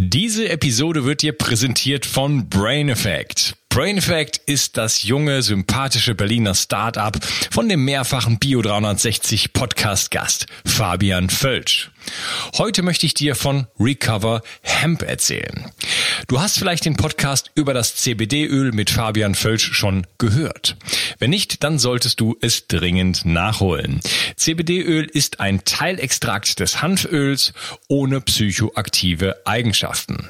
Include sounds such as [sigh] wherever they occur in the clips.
Diese Episode wird dir präsentiert von Brain Effect. Brain Effect ist das junge, sympathische Berliner Start-up von dem mehrfachen Bio 360 Podcast Gast Fabian Völsch. Heute möchte ich dir von Recover Hemp erzählen. Du hast vielleicht den Podcast über das CBD-Öl mit Fabian Völsch schon gehört. Wenn nicht, dann solltest du es dringend nachholen. CBD-Öl ist ein Teilextrakt des Hanföls ohne psychoaktive Eigenschaften.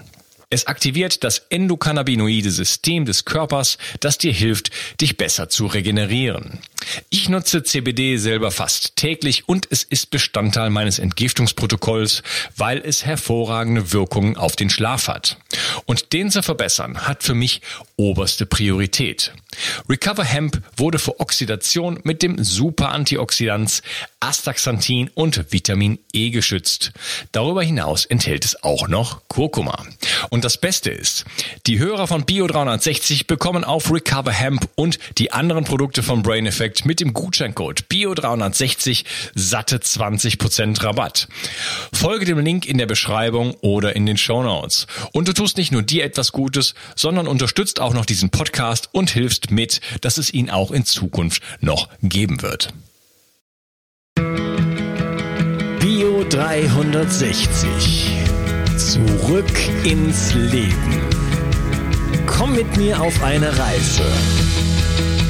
Es aktiviert das endokannabinoide System des Körpers, das dir hilft, dich besser zu regenerieren. Ich nutze CBD selber fast täglich und es ist Bestandteil meines Entgiftungsprotokolls, weil es hervorragende Wirkungen auf den Schlaf hat. Und den zu verbessern hat für mich oberste Priorität. Recover Hemp wurde vor Oxidation mit dem Super Antioxidans Astaxanthin und Vitamin E geschützt. Darüber hinaus enthält es auch noch Kurkuma. Und das Beste ist, die Hörer von Bio 360 bekommen auf Recover Hemp und die anderen Produkte von Brain Effect mit dem Gutscheincode Bio 360 satte 20% Rabatt. Folge dem Link in der Beschreibung oder in den Show Notes. Und du tust nicht nur dir etwas Gutes, sondern unterstützt auch noch diesen Podcast und hilfst mit, dass es ihn auch in Zukunft noch geben wird. Bio 360. Zurück ins Leben. Komm mit mir auf eine Reise.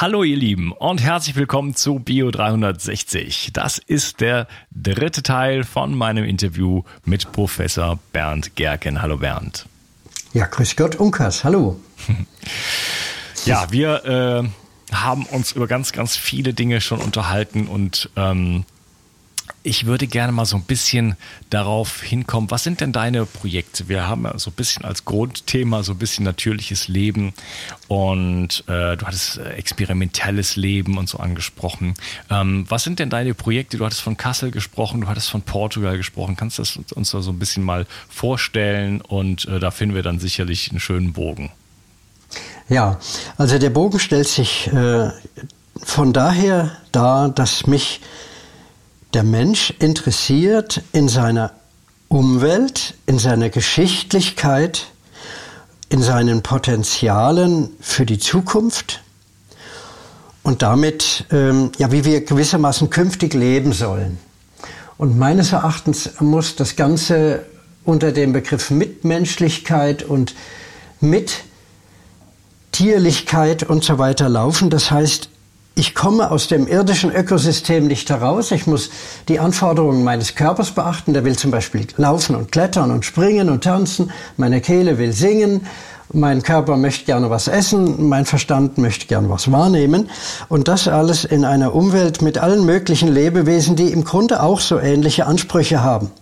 Hallo ihr Lieben und herzlich willkommen zu Bio 360. Das ist der dritte Teil von meinem Interview mit Professor Bernd Gerken. Hallo Bernd. Ja, grüß Gott, Unkas. Hallo. [laughs] ja, wir äh, haben uns über ganz, ganz viele Dinge schon unterhalten und ähm, ich würde gerne mal so ein bisschen darauf hinkommen, was sind denn deine Projekte? Wir haben so ein bisschen als Grundthema so ein bisschen natürliches Leben und äh, du hattest äh, experimentelles Leben und so angesprochen. Ähm, was sind denn deine Projekte? Du hattest von Kassel gesprochen, du hattest von Portugal gesprochen. Kannst du das uns da so ein bisschen mal vorstellen und äh, da finden wir dann sicherlich einen schönen Bogen. Ja, also der Bogen stellt sich äh, von daher dar, dass mich der Mensch interessiert in seiner Umwelt, in seiner Geschichtlichkeit, in seinen Potenzialen für die Zukunft und damit, ähm, ja, wie wir gewissermaßen künftig leben sollen. Und meines Erachtens muss das Ganze unter dem Begriff Mitmenschlichkeit und Mittierlichkeit und so weiter laufen. Das heißt, ich komme aus dem irdischen Ökosystem nicht heraus. Ich muss die Anforderungen meines Körpers beachten. Der will zum Beispiel laufen und klettern und springen und tanzen. Meine Kehle will singen. Mein Körper möchte gerne was essen. Mein Verstand möchte gerne was wahrnehmen. Und das alles in einer Umwelt mit allen möglichen Lebewesen, die im Grunde auch so ähnliche Ansprüche haben.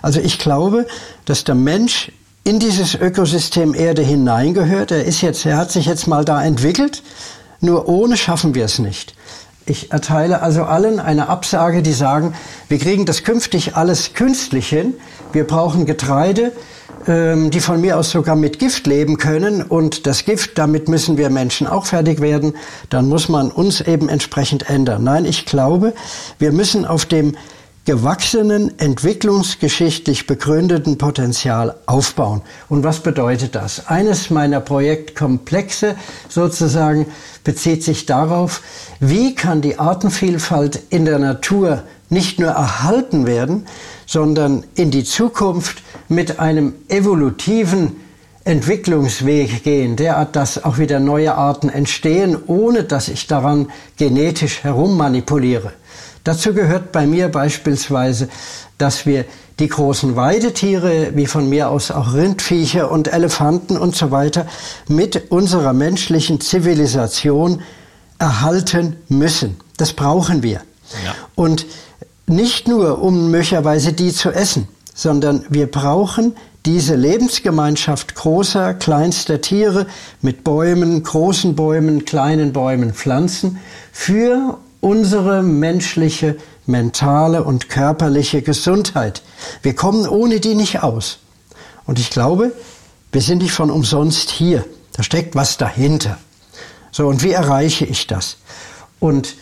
Also ich glaube, dass der Mensch in dieses Ökosystem Erde hineingehört. Er ist jetzt, er hat sich jetzt mal da entwickelt nur ohne schaffen wir es nicht. Ich erteile also allen eine Absage, die sagen, wir kriegen das künftig alles künstlich hin. Wir brauchen Getreide, ähm, die von mir aus sogar mit Gift leben können. Und das Gift, damit müssen wir Menschen auch fertig werden. Dann muss man uns eben entsprechend ändern. Nein, ich glaube, wir müssen auf dem gewachsenen, entwicklungsgeschichtlich begründeten Potenzial aufbauen. Und was bedeutet das? Eines meiner Projektkomplexe sozusagen bezieht sich darauf, wie kann die Artenvielfalt in der Natur nicht nur erhalten werden, sondern in die Zukunft mit einem evolutiven Entwicklungsweg gehen, derart, dass auch wieder neue Arten entstehen, ohne dass ich daran genetisch herummanipuliere. Dazu gehört bei mir beispielsweise, dass wir die großen Weidetiere, wie von mir aus auch Rindviecher und Elefanten und so weiter, mit unserer menschlichen Zivilisation erhalten müssen. Das brauchen wir. Ja. Und nicht nur, um möglicherweise die zu essen, sondern wir brauchen diese Lebensgemeinschaft großer, kleinster Tiere mit Bäumen, großen Bäumen, kleinen Bäumen, Pflanzen für unsere menschliche, mentale und körperliche Gesundheit. Wir kommen ohne die nicht aus. Und ich glaube, wir sind nicht von umsonst hier. Da steckt was dahinter. So, und wie erreiche ich das? Und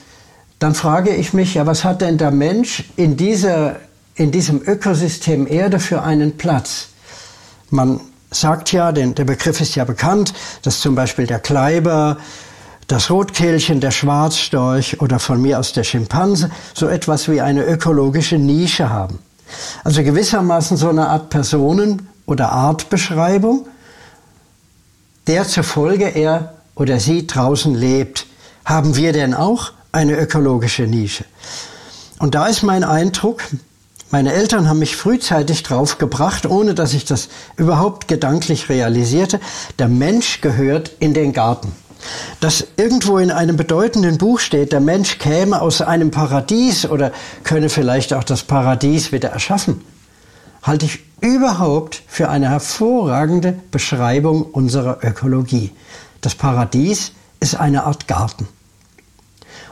dann frage ich mich, ja, was hat denn der Mensch in, dieser, in diesem Ökosystem Erde für einen Platz? Man sagt ja, denn der Begriff ist ja bekannt, dass zum Beispiel der Kleiber, das Rotkehlchen, der Schwarzstorch oder von mir aus der Schimpanse so etwas wie eine ökologische Nische haben. Also gewissermaßen so eine Art Personen- oder Artbeschreibung, der zufolge er oder sie draußen lebt. Haben wir denn auch eine ökologische Nische? Und da ist mein Eindruck, meine Eltern haben mich frühzeitig drauf gebracht, ohne dass ich das überhaupt gedanklich realisierte. Der Mensch gehört in den Garten. Dass irgendwo in einem bedeutenden Buch steht, der Mensch käme aus einem Paradies oder könne vielleicht auch das Paradies wieder erschaffen, halte ich überhaupt für eine hervorragende Beschreibung unserer Ökologie. Das Paradies ist eine Art Garten.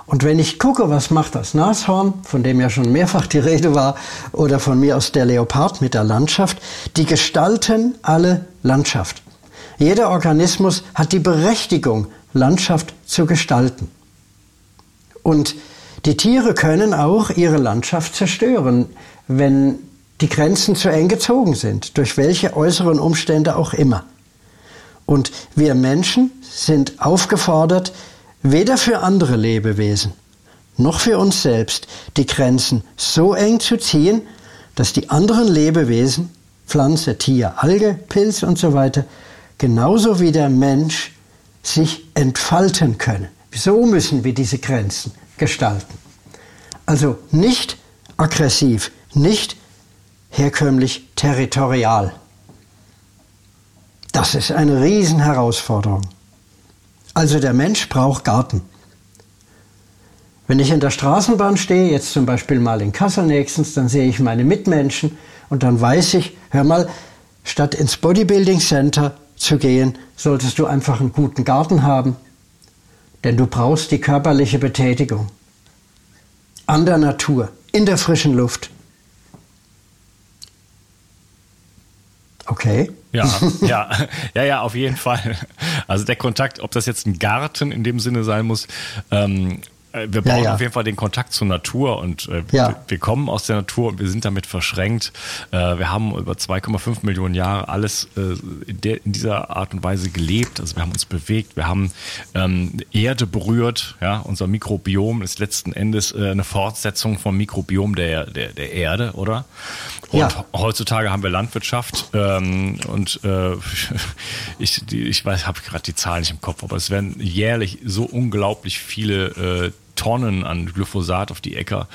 Und wenn ich gucke, was macht das Nashorn, von dem ja schon mehrfach die Rede war, oder von mir aus der Leopard mit der Landschaft, die gestalten alle Landschaft. Jeder Organismus hat die Berechtigung, Landschaft zu gestalten. Und die Tiere können auch ihre Landschaft zerstören, wenn die Grenzen zu eng gezogen sind, durch welche äußeren Umstände auch immer. Und wir Menschen sind aufgefordert, weder für andere Lebewesen noch für uns selbst die Grenzen so eng zu ziehen, dass die anderen Lebewesen, Pflanze, Tier, Alge, Pilz und so weiter, genauso wie der Mensch sich entfalten können. So müssen wir diese Grenzen gestalten. Also nicht aggressiv, nicht herkömmlich territorial. Das ist eine Riesenherausforderung. Also der Mensch braucht Garten. Wenn ich in der Straßenbahn stehe, jetzt zum Beispiel mal in Kassel nächstens, dann sehe ich meine Mitmenschen und dann weiß ich, hör mal, statt ins Bodybuilding Center zu gehen, solltest du einfach einen guten Garten haben, denn du brauchst die körperliche Betätigung. An der Natur, in der frischen Luft. Okay. Ja, [laughs] ja, ja, ja, auf jeden Fall. Also der Kontakt, ob das jetzt ein Garten in dem Sinne sein muss, ähm, äh, wir brauchen ja, ja. auf jeden Fall den Kontakt zur Natur und äh, ja. wir, wir, kommen aus der Natur und wir sind damit verschränkt. Äh, wir haben über 2,5 Millionen Jahre alles äh, in, der, in, dieser Art und Weise gelebt. Also wir haben uns bewegt, wir haben ähm, Erde berührt. Ja, unser Mikrobiom ist letzten Endes äh, eine Fortsetzung vom Mikrobiom der, der, der Erde, oder? Und heutzutage haben wir Landwirtschaft ähm, und äh, [laughs] ich, die, ich weiß, habe gerade die Zahlen nicht im Kopf, aber es werden jährlich so unglaublich viele Tonnen an Glyphosat auf die Äcker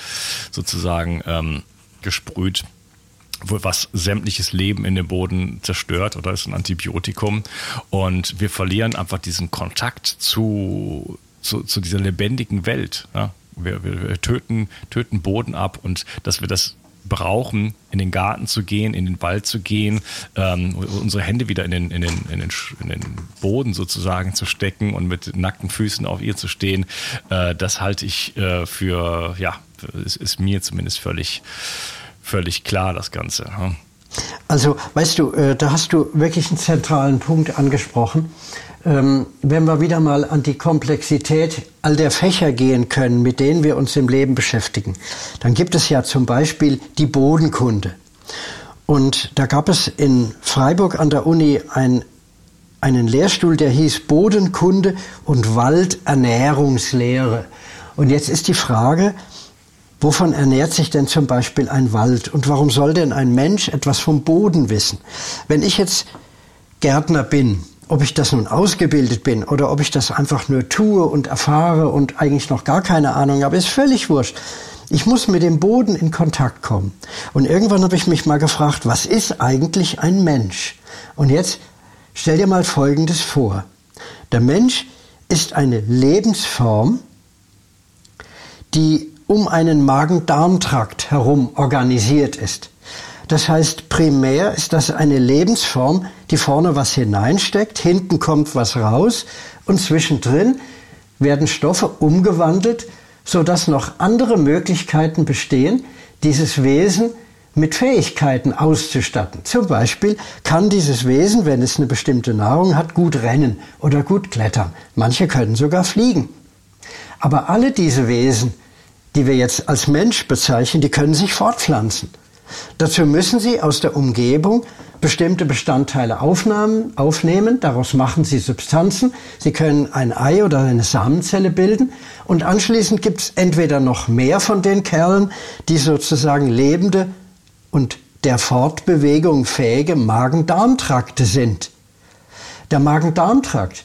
sozusagen ähm, gesprüht was sämtliches Leben in dem Boden zerstört oder ist ein Antibiotikum. Und wir verlieren einfach diesen Kontakt zu, zu, zu dieser lebendigen Welt. Ja? Wir, wir, wir töten, töten Boden ab und dass wir das brauchen, in den Garten zu gehen, in den Wald zu gehen, ähm, unsere Hände wieder in den, in, den, in, den, in den Boden sozusagen zu stecken und mit nackten Füßen auf ihr zu stehen, äh, das halte ich äh, für, ja, ist, ist, mir zumindest völlig, völlig klar, das Ganze. Hm? Also, weißt du, äh, da hast du wirklich einen zentralen Punkt angesprochen. Ähm, wenn wir wieder mal an die Komplexität all der Fächer gehen können, mit denen wir uns im Leben beschäftigen, dann gibt es ja zum Beispiel die Bodenkunde. Und da gab es in Freiburg an der Uni ein, einen Lehrstuhl, der hieß Bodenkunde und Waldernährungslehre. Und jetzt ist die Frage, wovon ernährt sich denn zum Beispiel ein Wald? Und warum soll denn ein Mensch etwas vom Boden wissen? Wenn ich jetzt Gärtner bin ob ich das nun ausgebildet bin oder ob ich das einfach nur tue und erfahre und eigentlich noch gar keine Ahnung habe, ist völlig wurscht. Ich muss mit dem Boden in Kontakt kommen. Und irgendwann habe ich mich mal gefragt, was ist eigentlich ein Mensch? Und jetzt stell dir mal Folgendes vor. Der Mensch ist eine Lebensform, die um einen Magen-Darm-Trakt herum organisiert ist. Das heißt, primär ist das eine Lebensform, die vorne was hineinsteckt, hinten kommt was raus und zwischendrin werden Stoffe umgewandelt, sodass noch andere Möglichkeiten bestehen, dieses Wesen mit Fähigkeiten auszustatten. Zum Beispiel kann dieses Wesen, wenn es eine bestimmte Nahrung hat, gut rennen oder gut klettern. Manche können sogar fliegen. Aber alle diese Wesen, die wir jetzt als Mensch bezeichnen, die können sich fortpflanzen. Dazu müssen sie aus der Umgebung bestimmte Bestandteile aufnahmen, aufnehmen, daraus machen sie Substanzen. Sie können ein Ei oder eine Samenzelle bilden und anschließend gibt es entweder noch mehr von den Kerlen, die sozusagen lebende und der Fortbewegung fähige Magen-Darm-Trakte sind. Der Magen-Darm-Trakt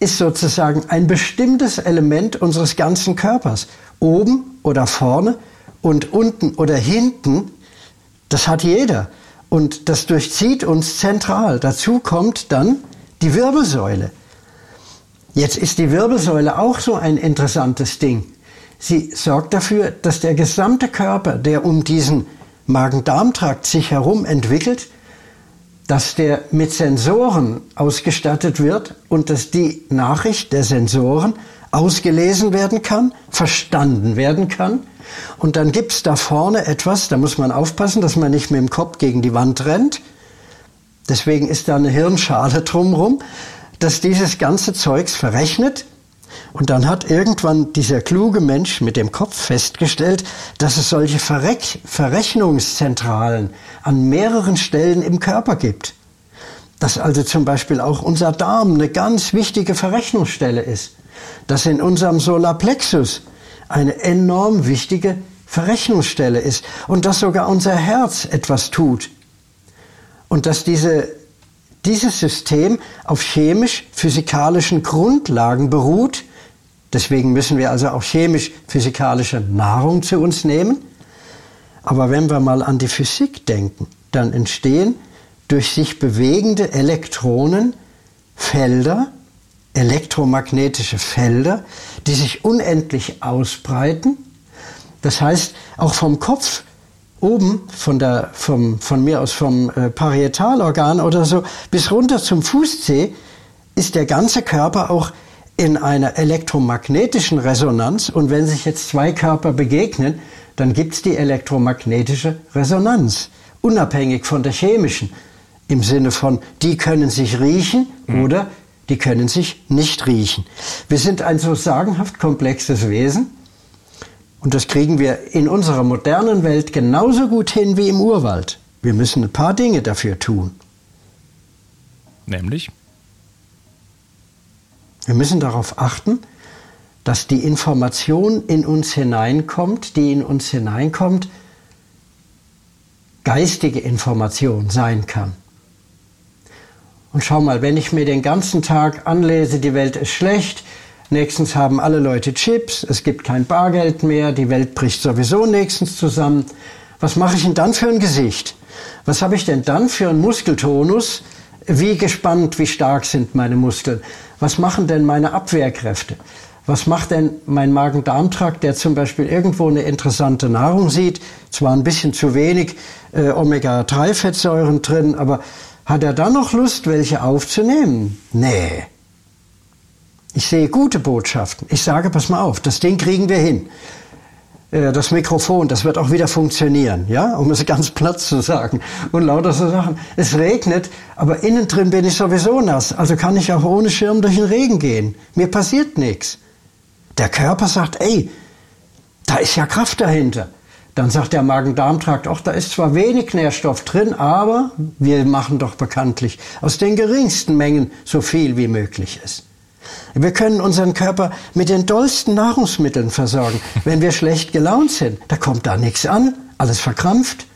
ist sozusagen ein bestimmtes Element unseres ganzen Körpers. Oben oder vorne und unten oder hinten, das hat jeder. Und das durchzieht uns zentral. Dazu kommt dann die Wirbelsäule. Jetzt ist die Wirbelsäule auch so ein interessantes Ding. Sie sorgt dafür, dass der gesamte Körper, der um diesen Magen-Darm-Trakt sich herum entwickelt, dass der mit Sensoren ausgestattet wird und dass die Nachricht der Sensoren ausgelesen werden kann, verstanden werden kann und dann gibt's da vorne etwas, da muss man aufpassen, dass man nicht mit dem Kopf gegen die Wand rennt. Deswegen ist da eine Hirnschale drumherum, dass dieses ganze Zeugs verrechnet. Und dann hat irgendwann dieser kluge Mensch mit dem Kopf festgestellt, dass es solche Verrech Verrechnungszentralen an mehreren Stellen im Körper gibt. Dass also zum Beispiel auch unser Darm eine ganz wichtige Verrechnungsstelle ist. Dass in unserem Solarplexus eine enorm wichtige Verrechnungsstelle ist und dass sogar unser Herz etwas tut und dass diese, dieses System auf chemisch-physikalischen Grundlagen beruht. Deswegen müssen wir also auch chemisch-physikalische Nahrung zu uns nehmen. Aber wenn wir mal an die Physik denken, dann entstehen durch sich bewegende Elektronen Felder, elektromagnetische Felder, die sich unendlich ausbreiten. Das heißt, auch vom Kopf oben, von, der, vom, von mir aus vom äh, Parietalorgan oder so, bis runter zum Fußzeh, ist der ganze Körper auch in einer elektromagnetischen Resonanz. Und wenn sich jetzt zwei Körper begegnen, dann gibt es die elektromagnetische Resonanz, unabhängig von der chemischen. Im Sinne von, die können sich riechen mhm. oder die können sich nicht riechen. Wir sind ein so sagenhaft komplexes Wesen und das kriegen wir in unserer modernen Welt genauso gut hin wie im Urwald. Wir müssen ein paar Dinge dafür tun. Nämlich? Wir müssen darauf achten, dass die Information in uns hineinkommt, die in uns hineinkommt, geistige Information sein kann. Und schau mal, wenn ich mir den ganzen Tag anlese, die Welt ist schlecht, nächstens haben alle Leute Chips, es gibt kein Bargeld mehr, die Welt bricht sowieso nächstens zusammen. Was mache ich denn dann für ein Gesicht? Was habe ich denn dann für einen Muskeltonus? Wie gespannt, wie stark sind meine Muskeln? Was machen denn meine Abwehrkräfte? Was macht denn mein Magen-Darm-Trakt, der zum Beispiel irgendwo eine interessante Nahrung sieht? Zwar ein bisschen zu wenig äh, Omega-3-Fettsäuren drin, aber hat er dann noch Lust, welche aufzunehmen? Nee. Ich sehe gute Botschaften. Ich sage, pass mal auf, das Ding kriegen wir hin. Äh, das Mikrofon, das wird auch wieder funktionieren, ja, um es ganz platt zu sagen. Und lauter so Sachen. Es regnet, aber innen drin bin ich sowieso nass, also kann ich auch ohne Schirm durch den Regen gehen. Mir passiert nichts. Der Körper sagt, ey, da ist ja Kraft dahinter. Dann sagt der Magen-Darm-Trakt, ach, da ist zwar wenig Nährstoff drin, aber wir machen doch bekanntlich aus den geringsten Mengen so viel wie möglich ist. Wir können unseren Körper mit den dollsten Nahrungsmitteln versorgen. [laughs] Wenn wir schlecht gelaunt sind, da kommt da nichts an, alles verkrampft.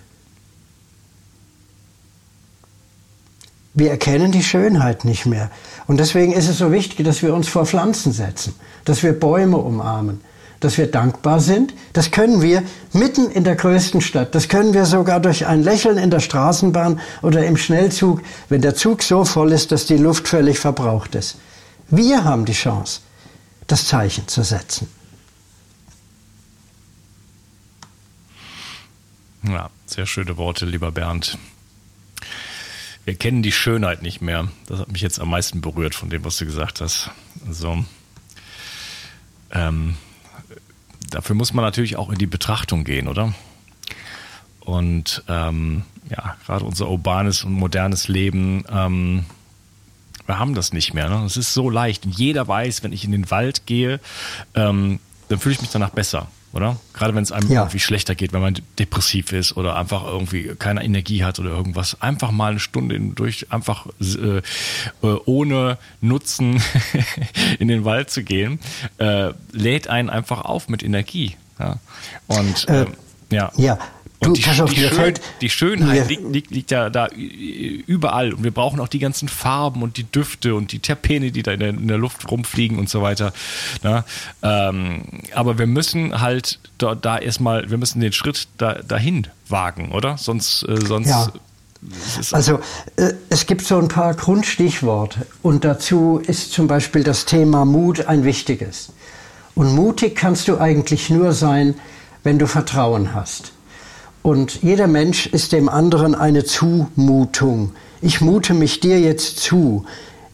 Wir erkennen die Schönheit nicht mehr. Und deswegen ist es so wichtig, dass wir uns vor Pflanzen setzen, dass wir Bäume umarmen, dass wir dankbar sind. Das können wir mitten in der größten Stadt. Das können wir sogar durch ein Lächeln in der Straßenbahn oder im Schnellzug, wenn der Zug so voll ist, dass die Luft völlig verbraucht ist. Wir haben die Chance, das Zeichen zu setzen. Ja, sehr schöne Worte, lieber Bernd. Wir kennen die Schönheit nicht mehr. Das hat mich jetzt am meisten berührt von dem, was du gesagt hast. Also, ähm, dafür muss man natürlich auch in die Betrachtung gehen, oder? Und ähm, ja, gerade unser urbanes und modernes Leben, ähm, wir haben das nicht mehr. Ne? Es ist so leicht. Jeder weiß, wenn ich in den Wald gehe, ähm, dann fühle ich mich danach besser oder? Gerade wenn es einem ja. irgendwie schlechter geht, wenn man depressiv ist oder einfach irgendwie keine Energie hat oder irgendwas. Einfach mal eine Stunde durch, einfach äh, äh ohne Nutzen [laughs] in den Wald zu gehen, äh, lädt einen einfach auf mit Energie. Ja? Und äh, ja. Ja, Du, die, pass auf, die, Schön, die Schönheit liegt, liegt, liegt, ja da überall. Und wir brauchen auch die ganzen Farben und die Düfte und die Terpene, die da in der, in der Luft rumfliegen und so weiter. Na, ähm, aber wir müssen halt da, da erstmal, wir müssen den Schritt da, dahin wagen, oder? Sonst, äh, sonst. Ja. Also äh, es gibt so ein paar Grundstichworte und dazu ist zum Beispiel das Thema Mut ein wichtiges. Und mutig kannst du eigentlich nur sein, wenn du Vertrauen hast. Und jeder Mensch ist dem anderen eine Zumutung. Ich mute mich dir jetzt zu,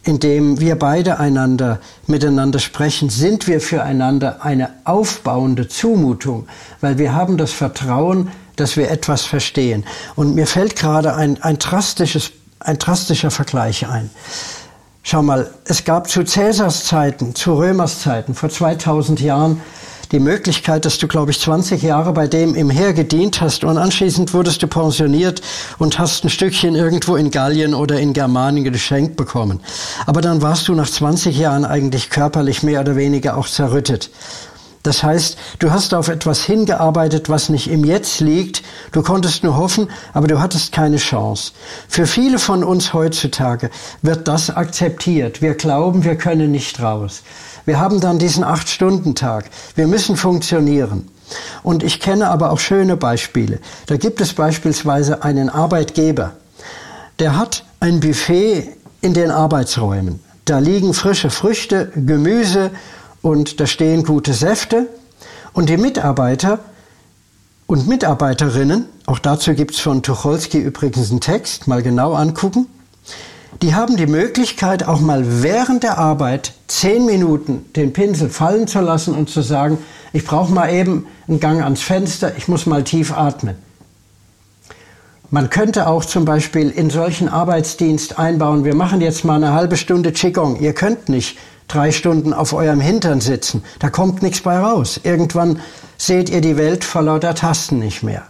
indem wir beide einander miteinander sprechen, sind wir füreinander eine aufbauende Zumutung, weil wir haben das Vertrauen, dass wir etwas verstehen. Und mir fällt gerade ein, ein, drastisches, ein drastischer Vergleich ein. Schau mal, es gab zu Cäsars Zeiten, zu Römers Zeiten, vor 2000 Jahren, die Möglichkeit, dass du, glaube ich, 20 Jahre bei dem im Heer gedient hast und anschließend wurdest du pensioniert und hast ein Stückchen irgendwo in Gallien oder in Germanien geschenkt bekommen. Aber dann warst du nach 20 Jahren eigentlich körperlich mehr oder weniger auch zerrüttet. Das heißt, du hast auf etwas hingearbeitet, was nicht im Jetzt liegt. Du konntest nur hoffen, aber du hattest keine Chance. Für viele von uns heutzutage wird das akzeptiert. Wir glauben, wir können nicht raus. Wir haben dann diesen Acht-Stunden-Tag. Wir müssen funktionieren. Und ich kenne aber auch schöne Beispiele. Da gibt es beispielsweise einen Arbeitgeber, der hat ein Buffet in den Arbeitsräumen. Da liegen frische Früchte, Gemüse und da stehen gute Säfte. Und die Mitarbeiter und Mitarbeiterinnen, auch dazu gibt es von Tucholsky übrigens einen Text, mal genau angucken, die haben die Möglichkeit, auch mal während der Arbeit zehn Minuten den Pinsel fallen zu lassen und zu sagen, ich brauche mal eben einen Gang ans Fenster, ich muss mal tief atmen. Man könnte auch zum Beispiel in solchen Arbeitsdienst einbauen, wir machen jetzt mal eine halbe Stunde Qigong. Ihr könnt nicht drei Stunden auf eurem Hintern sitzen. Da kommt nichts bei raus. Irgendwann seht ihr die Welt vor lauter Tasten nicht mehr.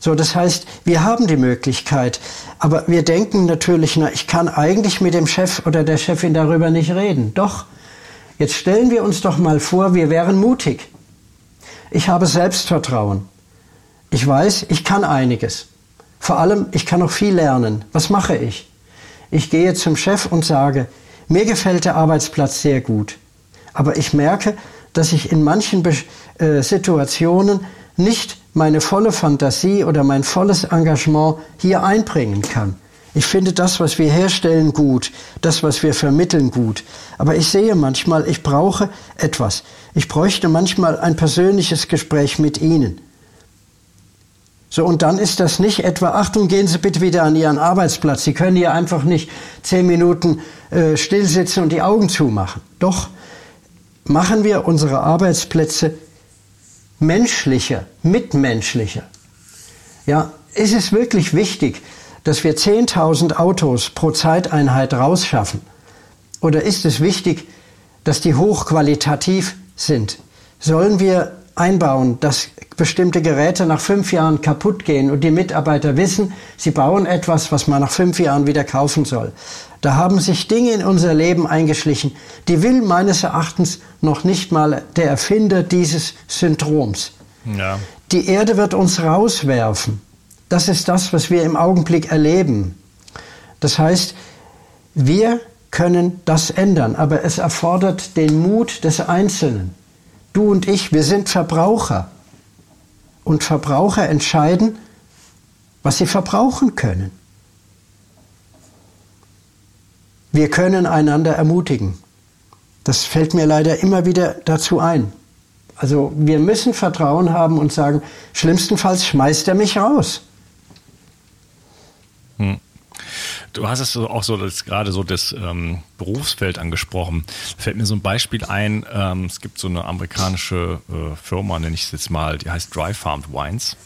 So, das heißt, wir haben die Möglichkeit, aber wir denken natürlich, na, ich kann eigentlich mit dem Chef oder der Chefin darüber nicht reden. Doch, jetzt stellen wir uns doch mal vor, wir wären mutig. Ich habe Selbstvertrauen. Ich weiß, ich kann einiges. Vor allem, ich kann noch viel lernen. Was mache ich? Ich gehe zum Chef und sage, mir gefällt der Arbeitsplatz sehr gut. Aber ich merke, dass ich in manchen äh, Situationen nicht meine volle Fantasie oder mein volles Engagement hier einbringen kann. Ich finde das, was wir herstellen, gut, das, was wir vermitteln, gut. Aber ich sehe manchmal, ich brauche etwas. Ich bräuchte manchmal ein persönliches Gespräch mit Ihnen. So, und dann ist das nicht etwa, Achtung, gehen Sie bitte wieder an Ihren Arbeitsplatz. Sie können hier einfach nicht zehn Minuten äh, stillsitzen und die Augen zumachen. Doch machen wir unsere Arbeitsplätze menschlicher, mitmenschlicher. Ja, ist es wirklich wichtig, dass wir 10.000 Autos pro Zeiteinheit rausschaffen? Oder ist es wichtig, dass die hochqualitativ sind? Sollen wir einbauen, dass bestimmte Geräte nach fünf Jahren kaputt gehen und die Mitarbeiter wissen, sie bauen etwas, was man nach fünf Jahren wieder kaufen soll. Da haben sich Dinge in unser Leben eingeschlichen, die will meines Erachtens noch nicht mal der Erfinder dieses Syndroms. Ja. Die Erde wird uns rauswerfen. Das ist das, was wir im Augenblick erleben. Das heißt, wir können das ändern, aber es erfordert den Mut des Einzelnen. Du und ich, wir sind Verbraucher. Und Verbraucher entscheiden, was sie verbrauchen können. Wir können einander ermutigen. Das fällt mir leider immer wieder dazu ein. Also wir müssen Vertrauen haben und sagen, schlimmstenfalls schmeißt er mich raus. Hm. Du hast es auch so das, gerade so das ähm, Berufsfeld angesprochen. Fällt mir so ein Beispiel ein. Ähm, es gibt so eine amerikanische äh, Firma, nenne ich es jetzt mal, die heißt Dry Farmed Wines.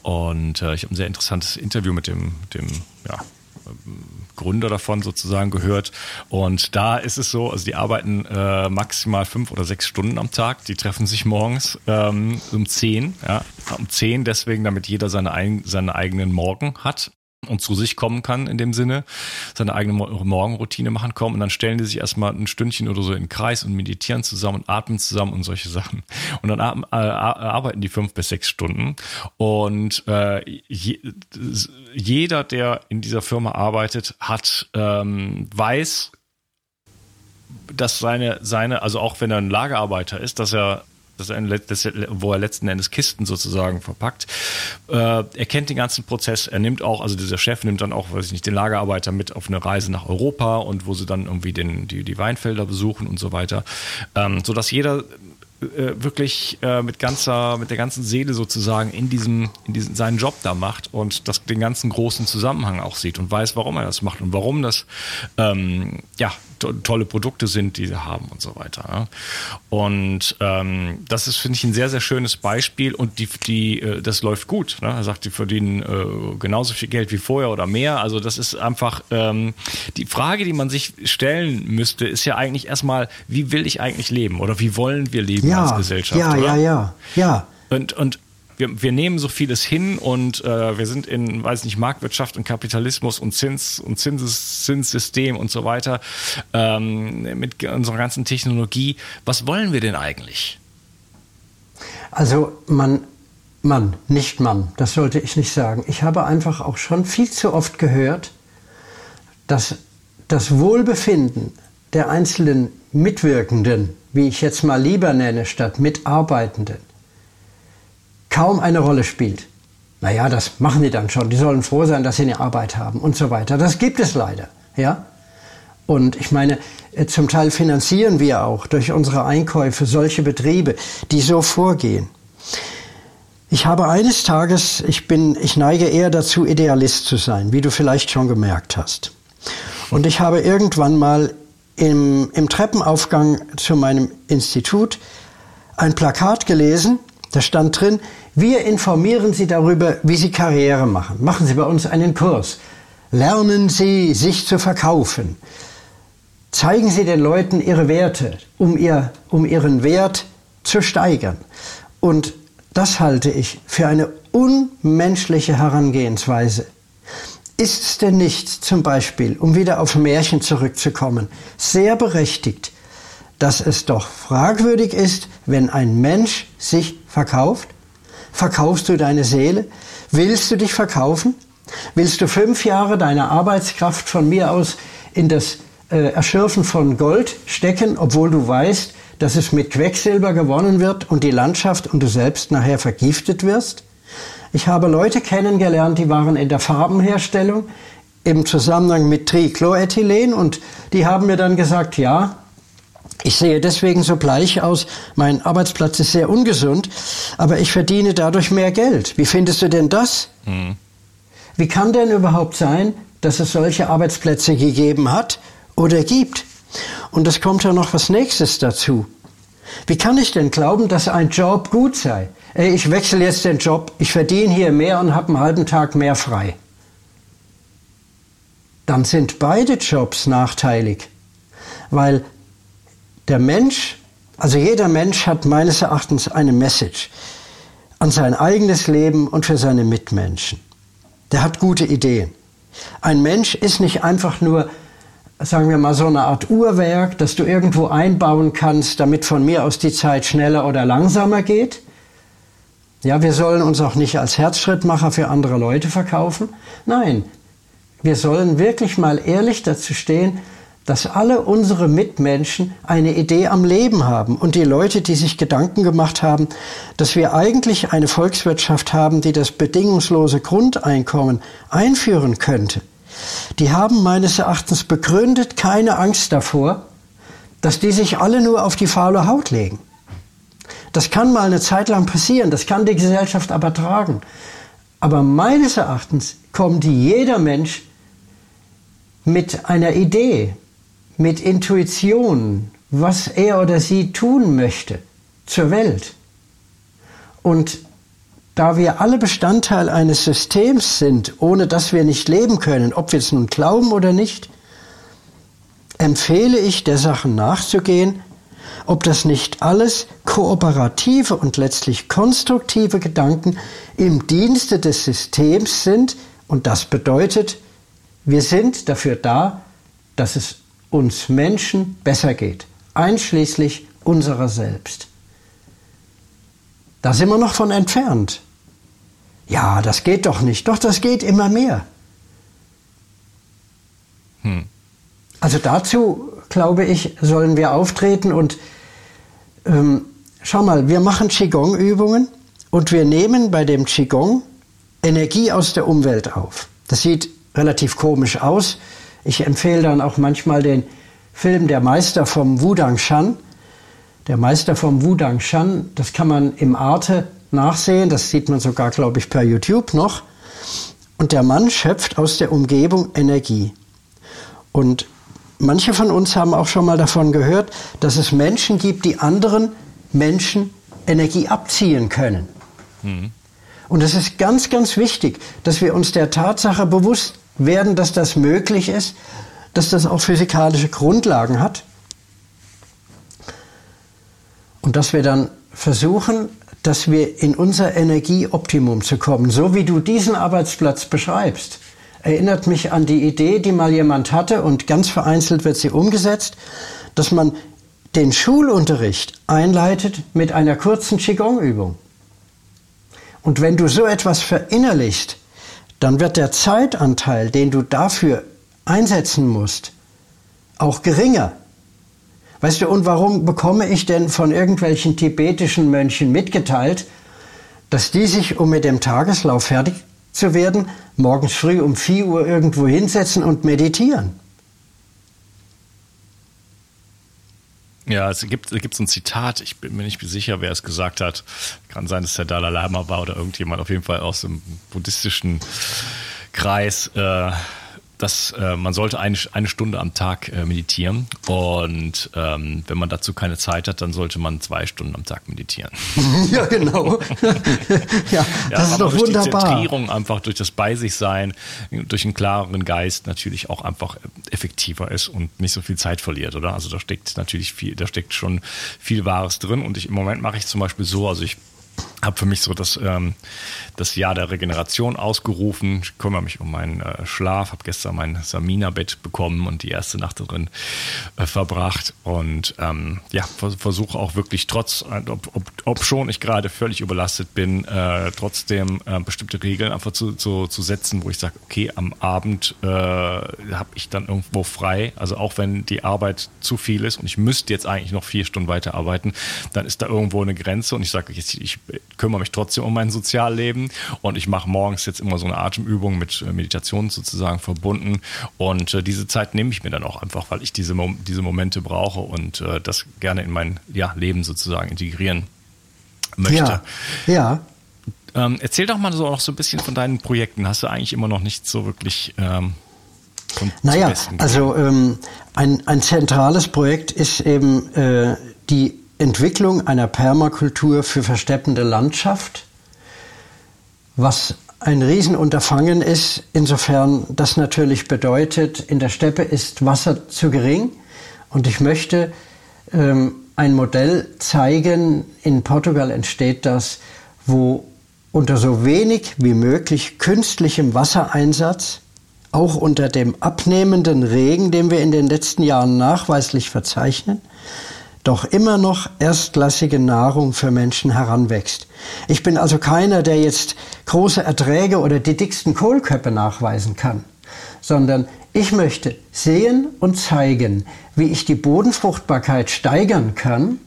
Und äh, ich habe ein sehr interessantes Interview mit dem, dem ja, Gründer davon sozusagen gehört. Und da ist es so, also die arbeiten äh, maximal fünf oder sechs Stunden am Tag. Die treffen sich morgens ähm, um zehn, ja, um zehn deswegen, damit jeder seine, ein, seine eigenen Morgen hat und zu sich kommen kann in dem Sinne, seine eigene Morgenroutine machen kommen und dann stellen die sich erstmal ein Stündchen oder so in den Kreis und meditieren zusammen und atmen zusammen und solche Sachen. Und dann äh, arbeiten die fünf bis sechs Stunden und äh, je, jeder, der in dieser Firma arbeitet, hat ähm, weiß, dass seine, seine, also auch wenn er ein Lagerarbeiter ist, dass er das das, wo er letzten Endes Kisten sozusagen verpackt. Äh, er kennt den ganzen Prozess. Er nimmt auch, also dieser Chef nimmt dann auch, weiß ich nicht, den Lagerarbeiter mit auf eine Reise nach Europa und wo sie dann irgendwie den, die, die Weinfelder besuchen und so weiter. Ähm, sodass jeder äh, wirklich äh, mit ganzer, mit der ganzen Seele sozusagen in diesem, in diesem seinen Job da macht und das den ganzen großen Zusammenhang auch sieht und weiß, warum er das macht und warum das ähm, ja to tolle Produkte sind, die sie haben und so weiter. Ne? Und ähm, das ist, finde ich, ein sehr, sehr schönes Beispiel und die, die, äh, das läuft gut. Ne? Er sagt, die verdienen äh, genauso viel Geld wie vorher oder mehr. Also das ist einfach ähm, die Frage, die man sich stellen müsste, ist ja eigentlich erstmal, wie will ich eigentlich leben oder wie wollen wir leben ja, als Gesellschaft? Ja, oder? ja, ja, ja. Und, und wir, wir nehmen so vieles hin und äh, wir sind in, weiß nicht, Marktwirtschaft und Kapitalismus und Zins und Zinses, Zinssystem und so weiter ähm, mit unserer ganzen Technologie. Was wollen wir denn eigentlich? Also man, Mann, nicht Mann, das sollte ich nicht sagen. Ich habe einfach auch schon viel zu oft gehört, dass das Wohlbefinden der einzelnen Mitwirkenden, wie ich jetzt mal lieber nenne, statt Mitarbeitenden, kaum eine Rolle spielt. Naja, das machen die dann schon. Die sollen froh sein, dass sie eine Arbeit haben und so weiter. Das gibt es leider. Ja? Und ich meine, äh, zum Teil finanzieren wir auch durch unsere Einkäufe solche Betriebe, die so vorgehen. Ich habe eines Tages, ich bin, ich neige eher dazu, Idealist zu sein, wie du vielleicht schon gemerkt hast. Und ich habe irgendwann mal im, im Treppenaufgang zu meinem Institut ein Plakat gelesen, da stand drin, wir informieren Sie darüber, wie Sie Karriere machen. Machen Sie bei uns einen Kurs. Lernen Sie, sich zu verkaufen. Zeigen Sie den Leuten Ihre Werte, um, ihr, um Ihren Wert zu steigern. Und das halte ich für eine unmenschliche Herangehensweise. Ist es denn nicht zum Beispiel, um wieder auf Märchen zurückzukommen, sehr berechtigt, dass es doch fragwürdig ist, wenn ein Mensch sich verkauft? Verkaufst du deine Seele? Willst du dich verkaufen? Willst du fünf Jahre deiner Arbeitskraft von mir aus in das äh, Erschürfen von Gold stecken, obwohl du weißt, dass es mit Quecksilber gewonnen wird und die Landschaft und du selbst nachher vergiftet wirst? Ich habe Leute kennengelernt, die waren in der Farbenherstellung im Zusammenhang mit Trichloroethylen und die haben mir dann gesagt, ja, ich sehe deswegen so bleich aus, mein Arbeitsplatz ist sehr ungesund, aber ich verdiene dadurch mehr Geld. Wie findest du denn das? Mhm. Wie kann denn überhaupt sein, dass es solche Arbeitsplätze gegeben hat oder gibt? Und es kommt ja noch was nächstes dazu. Wie kann ich denn glauben, dass ein Job gut sei? Ey, ich wechsle jetzt den Job, ich verdiene hier mehr und habe einen halben Tag mehr frei. Dann sind beide Jobs nachteilig, weil der Mensch, also jeder Mensch hat meines Erachtens eine Message an sein eigenes Leben und für seine Mitmenschen. Der hat gute Ideen. Ein Mensch ist nicht einfach nur, sagen wir mal, so eine Art Uhrwerk, das du irgendwo einbauen kannst, damit von mir aus die Zeit schneller oder langsamer geht. Ja, wir sollen uns auch nicht als Herzschrittmacher für andere Leute verkaufen. Nein, wir sollen wirklich mal ehrlich dazu stehen, dass alle unsere Mitmenschen eine Idee am Leben haben und die Leute, die sich Gedanken gemacht haben, dass wir eigentlich eine Volkswirtschaft haben, die das bedingungslose Grundeinkommen einführen könnte, die haben meines Erachtens begründet keine Angst davor, dass die sich alle nur auf die faule Haut legen. Das kann mal eine Zeit lang passieren, das kann die Gesellschaft aber tragen. Aber meines Erachtens kommt jeder Mensch mit einer Idee, mit Intuition, was er oder sie tun möchte zur Welt. Und da wir alle Bestandteil eines Systems sind, ohne dass wir nicht leben können, ob wir es nun glauben oder nicht, empfehle ich der Sache nachzugehen, ob das nicht alles kooperative und letztlich konstruktive Gedanken im Dienste des Systems sind. Und das bedeutet, wir sind dafür da, dass es uns Menschen besser geht, einschließlich unserer selbst. Da sind wir noch von entfernt. Ja, das geht doch nicht. Doch, das geht immer mehr. Hm. Also dazu, glaube ich, sollen wir auftreten und ähm, schau mal, wir machen Qigong-Übungen und wir nehmen bei dem Qigong Energie aus der Umwelt auf. Das sieht relativ komisch aus. Ich empfehle dann auch manchmal den Film Der Meister vom Wudang Shan. Der Meister vom Wudang Shan, das kann man im Arte nachsehen, das sieht man sogar, glaube ich, per YouTube noch. Und der Mann schöpft aus der Umgebung Energie. Und manche von uns haben auch schon mal davon gehört, dass es Menschen gibt, die anderen Menschen Energie abziehen können. Mhm. Und es ist ganz, ganz wichtig, dass wir uns der Tatsache bewusst werden, dass das möglich ist, dass das auch physikalische Grundlagen hat. Und dass wir dann versuchen, dass wir in unser Energieoptimum zu kommen, so wie du diesen Arbeitsplatz beschreibst erinnert mich an die Idee, die mal jemand hatte und ganz vereinzelt wird sie umgesetzt, dass man den Schulunterricht einleitet mit einer kurzen Qigong-Übung. Und wenn du so etwas verinnerlichst, dann wird der Zeitanteil, den du dafür einsetzen musst, auch geringer. Weißt du, und warum bekomme ich denn von irgendwelchen tibetischen Mönchen mitgeteilt, dass die sich, um mit dem Tageslauf fertig zu werden, morgens früh um 4 Uhr irgendwo hinsetzen und meditieren. Ja, es gibt, es gibt so ein Zitat, ich bin mir nicht sicher, wer es gesagt hat. Kann sein, dass der Dalai Lama war oder irgendjemand, auf jeden Fall aus dem buddhistischen Kreis. Äh, dass äh, man sollte eine, eine Stunde am Tag äh, meditieren und ähm, wenn man dazu keine Zeit hat, dann sollte man zwei Stunden am Tag meditieren. [laughs] ja, genau. [laughs] ja, das ist doch durch wunderbar. Die Zentrierung einfach durch das Bei sich sein, durch einen klareren Geist natürlich auch einfach effektiver ist und nicht so viel Zeit verliert, oder? Also da steckt natürlich viel, da steckt schon viel Wahres drin und ich im Moment mache ich zum Beispiel so, also ich habe für mich so das, ähm, das Jahr der Regeneration ausgerufen. Ich kümmere mich um meinen äh, Schlaf, habe gestern mein Samina-Bett bekommen und die erste Nacht darin äh, verbracht. Und ähm, ja, versuche auch wirklich trotz, äh, ob, ob, ob schon ich gerade völlig überlastet bin, äh, trotzdem äh, bestimmte Regeln einfach zu, zu, zu setzen, wo ich sage, okay, am Abend äh, habe ich dann irgendwo frei. Also auch wenn die Arbeit zu viel ist und ich müsste jetzt eigentlich noch vier Stunden weiterarbeiten, dann ist da irgendwo eine Grenze und ich sage, ich, ich kümmere mich trotzdem um mein Sozialleben und ich mache morgens jetzt immer so eine Atemübung mit äh, Meditation sozusagen verbunden und äh, diese Zeit nehme ich mir dann auch einfach, weil ich diese, diese Momente brauche und äh, das gerne in mein ja, Leben sozusagen integrieren möchte. Ja, ja. Ähm, erzähl doch mal so noch so ein bisschen von deinen Projekten. Hast du eigentlich immer noch nicht so wirklich ähm, Naja, also ähm, ein, ein zentrales Projekt ist eben äh, die Entwicklung einer Permakultur für versteppende Landschaft, was ein Riesenunterfangen ist, insofern das natürlich bedeutet, in der Steppe ist Wasser zu gering. Und ich möchte ähm, ein Modell zeigen, in Portugal entsteht das, wo unter so wenig wie möglich künstlichem Wassereinsatz, auch unter dem abnehmenden Regen, den wir in den letzten Jahren nachweislich verzeichnen, doch immer noch erstklassige Nahrung für Menschen heranwächst. Ich bin also keiner, der jetzt große Erträge oder die dicksten Kohlköpfe nachweisen kann, sondern ich möchte sehen und zeigen, wie ich die Bodenfruchtbarkeit steigern kann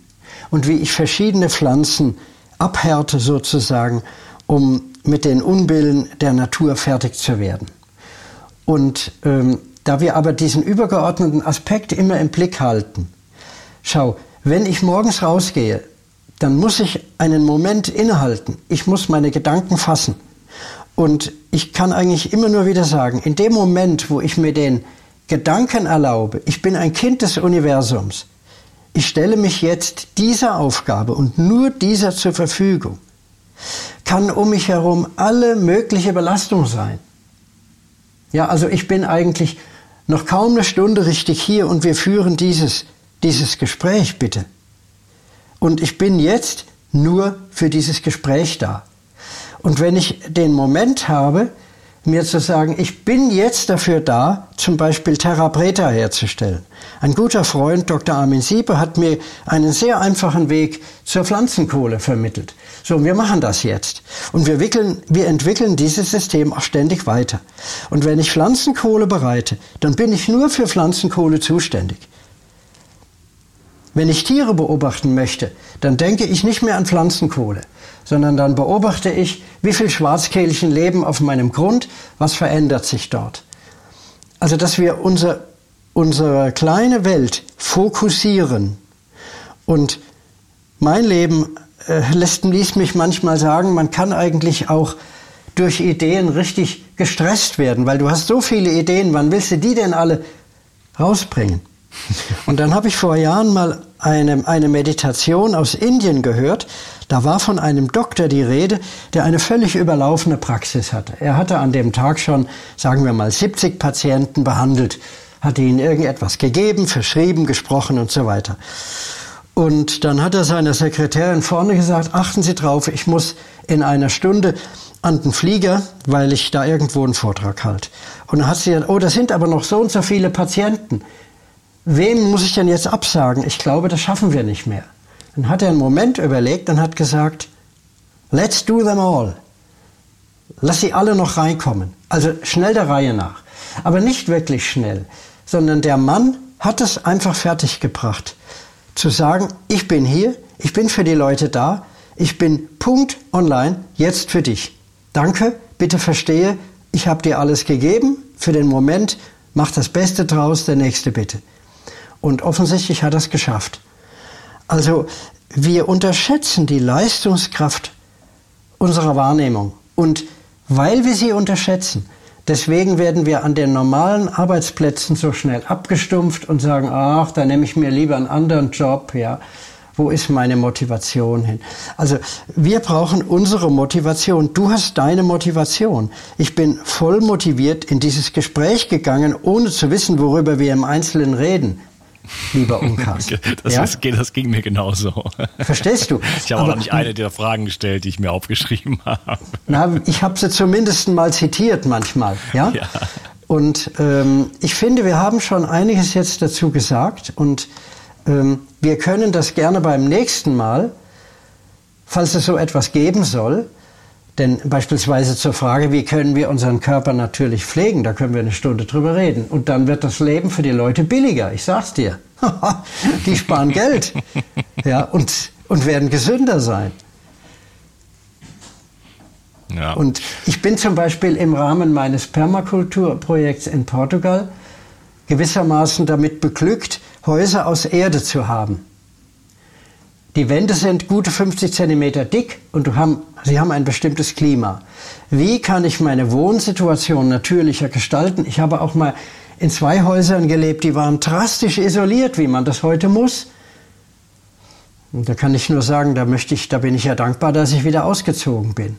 und wie ich verschiedene Pflanzen abhärte sozusagen, um mit den Unbillen der Natur fertig zu werden. Und ähm, da wir aber diesen übergeordneten Aspekt immer im Blick halten, schau, wenn ich morgens rausgehe, dann muss ich einen Moment innehalten. Ich muss meine Gedanken fassen. Und ich kann eigentlich immer nur wieder sagen, in dem Moment, wo ich mir den Gedanken erlaube, ich bin ein Kind des Universums, ich stelle mich jetzt dieser Aufgabe und nur dieser zur Verfügung, kann um mich herum alle mögliche Belastung sein. Ja, also ich bin eigentlich noch kaum eine Stunde richtig hier und wir führen dieses, dieses Gespräch bitte. Und ich bin jetzt nur für dieses Gespräch da. Und wenn ich den Moment habe, mir zu sagen, ich bin jetzt dafür da, zum Beispiel Terra Preta herzustellen. Ein guter Freund, Dr. Armin Siepe, hat mir einen sehr einfachen Weg zur Pflanzenkohle vermittelt. So, wir machen das jetzt. Und wir, wickeln, wir entwickeln dieses System auch ständig weiter. Und wenn ich Pflanzenkohle bereite, dann bin ich nur für Pflanzenkohle zuständig. Wenn ich Tiere beobachten möchte, dann denke ich nicht mehr an Pflanzenkohle, sondern dann beobachte ich, wie viele Schwarzkehlchen leben auf meinem Grund, was verändert sich dort. Also, dass wir unser, unsere kleine Welt fokussieren und mein Leben äh, lässt, ließ mich manchmal sagen, man kann eigentlich auch durch Ideen richtig gestresst werden, weil du hast so viele Ideen, wann willst du die denn alle rausbringen? Und dann habe ich vor Jahren mal eine, eine Meditation aus Indien gehört. Da war von einem Doktor die Rede, der eine völlig überlaufene Praxis hatte. Er hatte an dem Tag schon, sagen wir mal, 70 Patienten behandelt, hatte ihnen irgendetwas gegeben, verschrieben, gesprochen und so weiter. Und dann hat er seiner Sekretärin vorne gesagt, achten Sie drauf, ich muss in einer Stunde an den Flieger, weil ich da irgendwo einen Vortrag halte. Und dann hat sie gesagt, oh, da sind aber noch so und so viele Patienten wem muss ich denn jetzt absagen? Ich glaube, das schaffen wir nicht mehr. Dann hat er einen Moment überlegt und hat gesagt, let's do them all. Lass sie alle noch reinkommen. Also schnell der Reihe nach. Aber nicht wirklich schnell, sondern der Mann hat es einfach fertiggebracht. Zu sagen, ich bin hier, ich bin für die Leute da, ich bin Punkt online, jetzt für dich. Danke, bitte verstehe, ich habe dir alles gegeben für den Moment, mach das Beste draus, der nächste bitte. Und offensichtlich hat er es geschafft. Also wir unterschätzen die Leistungskraft unserer Wahrnehmung. Und weil wir sie unterschätzen, deswegen werden wir an den normalen Arbeitsplätzen so schnell abgestumpft und sagen, ach, da nehme ich mir lieber einen anderen Job, ja. Wo ist meine Motivation hin? Also wir brauchen unsere Motivation. Du hast deine Motivation. Ich bin voll motiviert in dieses Gespräch gegangen, ohne zu wissen, worüber wir im Einzelnen reden lieber Unkas. [laughs] das, ja? ist, das ging mir genauso. Verstehst du? [laughs] Ich habe auch noch nicht eine der Fragen gestellt, die ich mir aufgeschrieben [laughs] habe. Na, ich habe sie zumindest mal zitiert manchmal. Ja. ja. Und ähm, ich finde, wir haben schon einiges jetzt dazu gesagt und ähm, wir können das gerne beim nächsten Mal, falls es so etwas geben soll, denn beispielsweise zur Frage, wie können wir unseren Körper natürlich pflegen, da können wir eine Stunde drüber reden. Und dann wird das Leben für die Leute billiger, ich sag's dir. [laughs] die sparen Geld ja, und, und werden gesünder sein. Ja. Und ich bin zum Beispiel im Rahmen meines Permakulturprojekts in Portugal gewissermaßen damit beglückt, Häuser aus Erde zu haben. Die Wände sind gute 50 Zentimeter dick und haben, sie haben ein bestimmtes Klima. Wie kann ich meine Wohnsituation natürlicher gestalten? Ich habe auch mal in zwei Häusern gelebt, die waren drastisch isoliert, wie man das heute muss. Und da kann ich nur sagen, da möchte ich, da bin ich ja dankbar, dass ich wieder ausgezogen bin.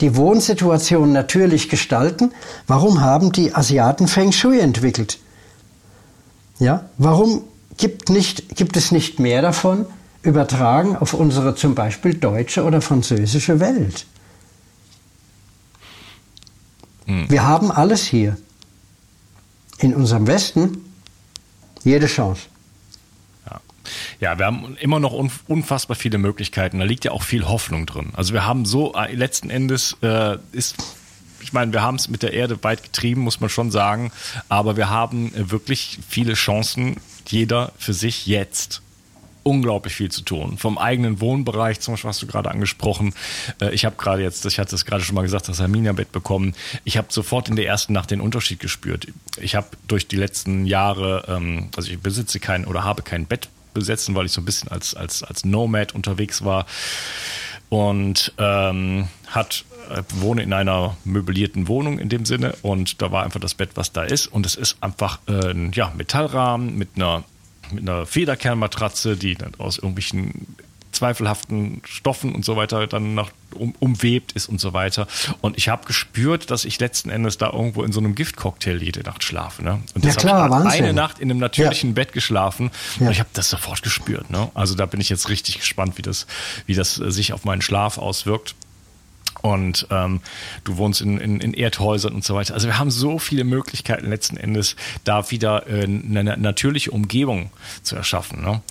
Die Wohnsituation natürlich gestalten. Warum haben die Asiaten Feng Shui entwickelt? Ja, warum gibt, nicht, gibt es nicht mehr davon? Übertragen auf unsere zum Beispiel deutsche oder französische Welt. Hm. Wir haben alles hier. In unserem Westen jede Chance. Ja. wir haben immer noch unfassbar viele Möglichkeiten. Da liegt ja auch viel Hoffnung drin. Also wir haben so, äh, letzten Endes äh, ist ich meine, wir haben es mit der Erde weit getrieben, muss man schon sagen, aber wir haben äh, wirklich viele Chancen, jeder für sich jetzt unglaublich viel zu tun. Vom eigenen Wohnbereich, zum Beispiel hast du gerade angesprochen. Äh, ich habe gerade jetzt, ich hatte es gerade schon mal gesagt, das Herminia-Bett bekommen. Ich habe sofort in der ersten Nacht den Unterschied gespürt. Ich habe durch die letzten Jahre, ähm, also ich besitze kein oder habe kein Bett besetzen, weil ich so ein bisschen als, als, als Nomad unterwegs war und ähm, hat äh, wohne in einer möblierten Wohnung in dem Sinne und da war einfach das Bett, was da ist und es ist einfach äh, ein ja, Metallrahmen mit einer mit einer Federkernmatratze, die aus irgendwelchen zweifelhaften Stoffen und so weiter dann noch um, umwebt ist und so weiter. Und ich habe gespürt, dass ich letzten Endes da irgendwo in so einem Giftcocktail jede Nacht schlafe. Ne? Und ja, klar, habe eine Nacht in einem natürlichen ja. Bett geschlafen ja. und ich habe das sofort gespürt. Ne? Also da bin ich jetzt richtig gespannt, wie das, wie das sich auf meinen Schlaf auswirkt und ähm, du wohnst in, in, in Erdhäusern und so weiter. Also wir haben so viele Möglichkeiten letzten Endes, da wieder äh, eine natürliche Umgebung zu erschaffen. Ne?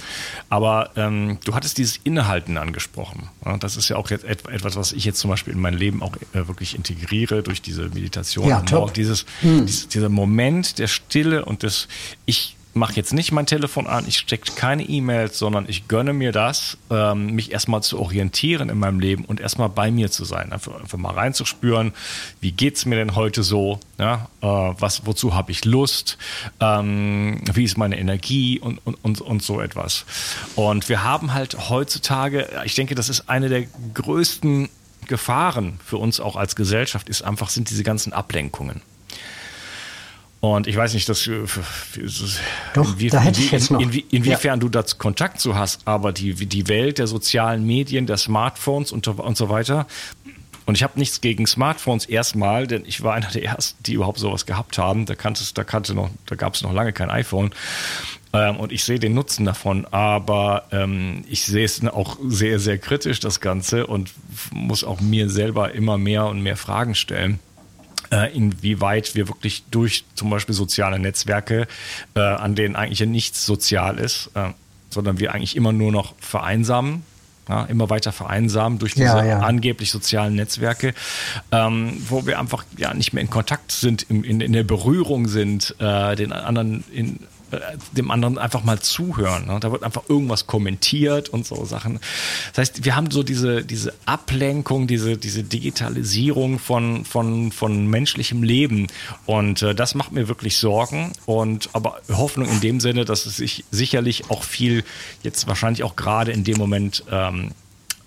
Aber ähm, du hattest dieses Innehalten angesprochen. Ne? Das ist ja auch jetzt etwas, was ich jetzt zum Beispiel in mein Leben auch äh, wirklich integriere durch diese Meditation. Ja, top. Dieses, hm. dieses, dieser Moment der Stille und des Ich mache jetzt nicht mein Telefon an, ich stecke keine E-Mails, sondern ich gönne mir das, ähm, mich erstmal zu orientieren in meinem Leben und erstmal bei mir zu sein. Einfach, einfach mal reinzuspüren, wie geht es mir denn heute so? Ja? Äh, was, wozu habe ich Lust? Ähm, wie ist meine Energie und, und, und, und so etwas. Und wir haben halt heutzutage, ich denke, das ist eine der größten Gefahren für uns auch als Gesellschaft, ist einfach, sind diese ganzen Ablenkungen. Und ich weiß nicht, dass äh, Doch, inwie, da hätte ich jetzt noch. Inwie, inwiefern ja. du dazu Kontakt zu hast, aber die, die Welt der sozialen Medien, der Smartphones und, und so weiter. Und ich habe nichts gegen Smartphones erstmal, denn ich war einer der ersten, die überhaupt sowas gehabt haben. Da kannte da kannte noch, da gab es noch lange kein iPhone. Ähm, und ich sehe den Nutzen davon, aber ähm, ich sehe es auch sehr, sehr kritisch, das Ganze, und muss auch mir selber immer mehr und mehr Fragen stellen inwieweit wir wirklich durch zum Beispiel soziale Netzwerke, äh, an denen eigentlich ja nichts sozial ist, äh, sondern wir eigentlich immer nur noch vereinsamen, ja, immer weiter vereinsamen durch diese ja, ja. angeblich sozialen Netzwerke, ähm, wo wir einfach ja nicht mehr in Kontakt sind, in, in, in der Berührung sind, äh, den anderen in äh, dem anderen einfach mal zuhören. Ne? Da wird einfach irgendwas kommentiert und so Sachen. Das heißt, wir haben so diese, diese Ablenkung, diese, diese Digitalisierung von, von, von menschlichem Leben. Und äh, das macht mir wirklich Sorgen. Und aber Hoffnung in dem Sinne, dass es sich sicherlich auch viel jetzt wahrscheinlich auch gerade in dem Moment ähm,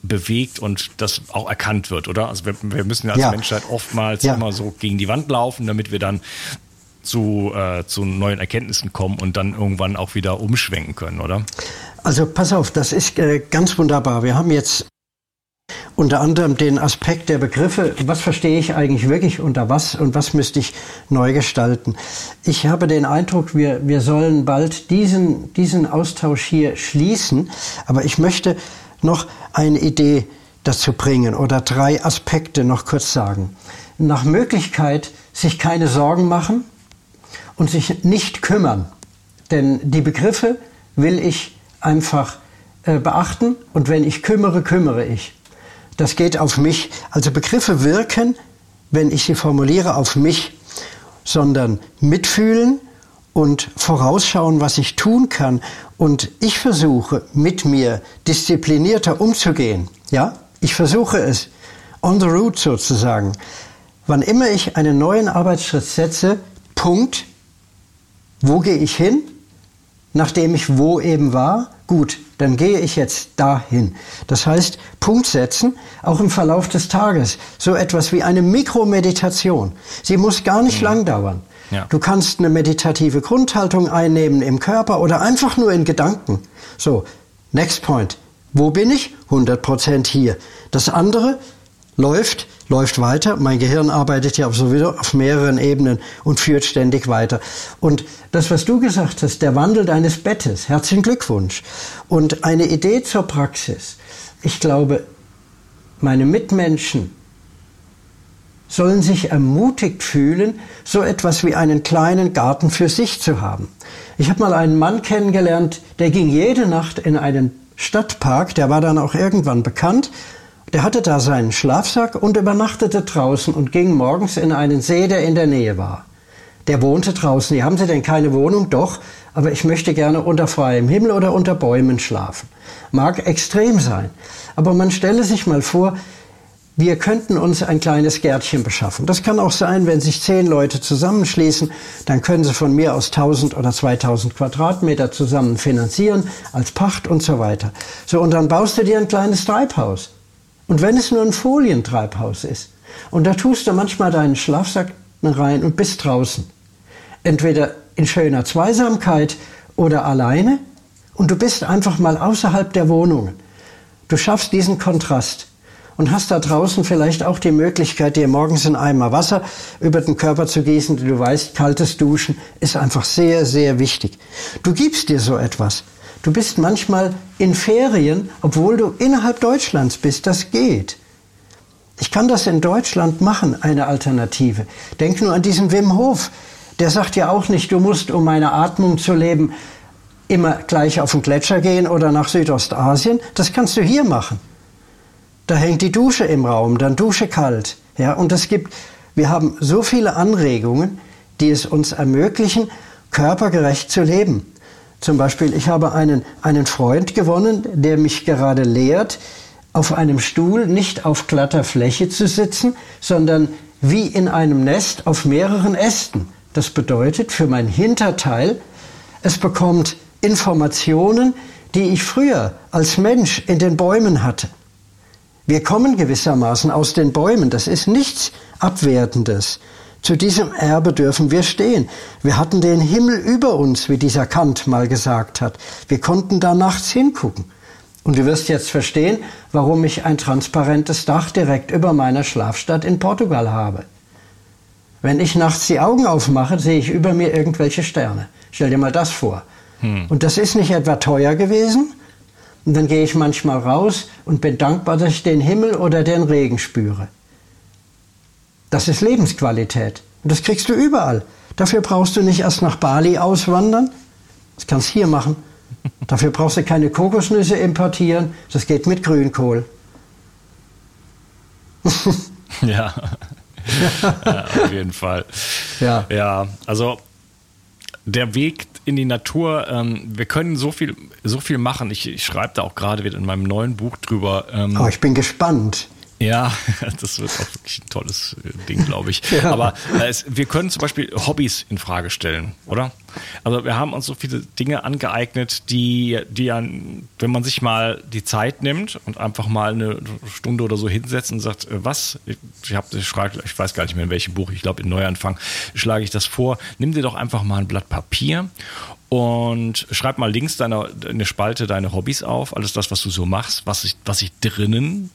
bewegt und das auch erkannt wird, oder? Also wir, wir müssen als ja. Menschheit oftmals ja. immer so gegen die Wand laufen, damit wir dann zu, äh, zu neuen Erkenntnissen kommen und dann irgendwann auch wieder umschwenken können, oder? Also pass auf, das ist äh, ganz wunderbar. Wir haben jetzt unter anderem den Aspekt der Begriffe, was verstehe ich eigentlich wirklich unter was und was müsste ich neu gestalten. Ich habe den Eindruck, wir, wir sollen bald diesen, diesen Austausch hier schließen, aber ich möchte noch eine Idee dazu bringen oder drei Aspekte noch kurz sagen. Nach Möglichkeit sich keine Sorgen machen, und sich nicht kümmern. Denn die Begriffe will ich einfach äh, beachten und wenn ich kümmere, kümmere ich. Das geht auf mich. Also Begriffe wirken, wenn ich sie formuliere, auf mich, sondern mitfühlen und vorausschauen, was ich tun kann. Und ich versuche mit mir disziplinierter umzugehen. Ja, ich versuche es on the route sozusagen. Wann immer ich einen neuen Arbeitsschritt setze, Punkt, wo gehe ich hin? Nachdem ich wo eben war, gut, dann gehe ich jetzt dahin. Das heißt, Punkt setzen, auch im Verlauf des Tages. So etwas wie eine Mikromeditation. Sie muss gar nicht mhm. lang dauern. Ja. Du kannst eine meditative Grundhaltung einnehmen im Körper oder einfach nur in Gedanken. So, next point. Wo bin ich? 100% hier. Das andere läuft läuft weiter. Mein Gehirn arbeitet ja sowieso auf mehreren Ebenen und führt ständig weiter. Und das, was du gesagt hast, der Wandel deines Bettes, herzlichen Glückwunsch. Und eine Idee zur Praxis. Ich glaube, meine Mitmenschen sollen sich ermutigt fühlen, so etwas wie einen kleinen Garten für sich zu haben. Ich habe mal einen Mann kennengelernt, der ging jede Nacht in einen Stadtpark, der war dann auch irgendwann bekannt, der hatte da seinen Schlafsack und übernachtete draußen und ging morgens in einen See, der in der Nähe war. Der wohnte draußen. Hier haben Sie denn keine Wohnung? Doch, aber ich möchte gerne unter freiem Himmel oder unter Bäumen schlafen. Mag extrem sein. Aber man stelle sich mal vor, wir könnten uns ein kleines Gärtchen beschaffen. Das kann auch sein, wenn sich zehn Leute zusammenschließen, dann können sie von mir aus 1000 oder 2000 Quadratmeter zusammen finanzieren, als Pacht und so weiter. So, und dann baust du dir ein kleines Treibhaus. Und wenn es nur ein Folientreibhaus ist, und da tust du manchmal deinen Schlafsack rein und bist draußen. Entweder in schöner Zweisamkeit oder alleine, und du bist einfach mal außerhalb der Wohnungen. Du schaffst diesen Kontrast und hast da draußen vielleicht auch die Möglichkeit, dir morgens einen Eimer Wasser über den Körper zu gießen. Du weißt, kaltes Duschen ist einfach sehr, sehr wichtig. Du gibst dir so etwas. Du bist manchmal in Ferien, obwohl du innerhalb Deutschlands bist. Das geht. Ich kann das in Deutschland machen, eine Alternative. Denk nur an diesen Wim Hof. Der sagt ja auch nicht, du musst, um meine Atmung zu leben, immer gleich auf den Gletscher gehen oder nach Südostasien. Das kannst du hier machen. Da hängt die Dusche im Raum, dann Dusche kalt. Ja, und es gibt, wir haben so viele Anregungen, die es uns ermöglichen, körpergerecht zu leben. Zum Beispiel, ich habe einen, einen Freund gewonnen, der mich gerade lehrt, auf einem Stuhl nicht auf glatter Fläche zu sitzen, sondern wie in einem Nest auf mehreren Ästen. Das bedeutet für mein Hinterteil, es bekommt Informationen, die ich früher als Mensch in den Bäumen hatte. Wir kommen gewissermaßen aus den Bäumen. Das ist nichts Abwertendes. Zu diesem Erbe dürfen wir stehen. Wir hatten den Himmel über uns, wie dieser Kant mal gesagt hat. Wir konnten da nachts hingucken. Und du wirst jetzt verstehen, warum ich ein transparentes Dach direkt über meiner Schlafstadt in Portugal habe. Wenn ich nachts die Augen aufmache, sehe ich über mir irgendwelche Sterne. Stell dir mal das vor. Hm. Und das ist nicht etwa teuer gewesen, und dann gehe ich manchmal raus und bin dankbar, dass ich den Himmel oder den Regen spüre. Das ist Lebensqualität. Und das kriegst du überall. Dafür brauchst du nicht erst nach Bali auswandern. Das kannst du hier machen. Dafür brauchst du keine Kokosnüsse importieren. Das geht mit Grünkohl. [laughs] ja. ja. Auf jeden Fall. Ja. Ja, also der Weg in die Natur. Ähm, wir können so viel, so viel machen. Ich, ich schreibe da auch gerade wieder in meinem neuen Buch drüber. Ähm, oh, ich bin gespannt. Ja, [laughs] das wird auch wirklich ein tolles äh, Ding, glaube ich. ja. Aber äh, es, wir können zum Beispiel Hobbys in Frage stellen, oder? Also wir haben uns so viele Dinge angeeignet, die, die ja, wenn man sich mal die Zeit nimmt und einfach mal eine Stunde oder so hinsetzt und sagt, äh, was, ich, hab, ich, schreibe, ich weiß gar nicht mehr in welchem Buch, ich glaube in Neuanfang schlage ich das vor, nimm dir doch einfach mal ein Blatt Papier und schreib mal links deine, eine Spalte deine Hobbys auf, alles das, was du so machst, was sich was ich drinnen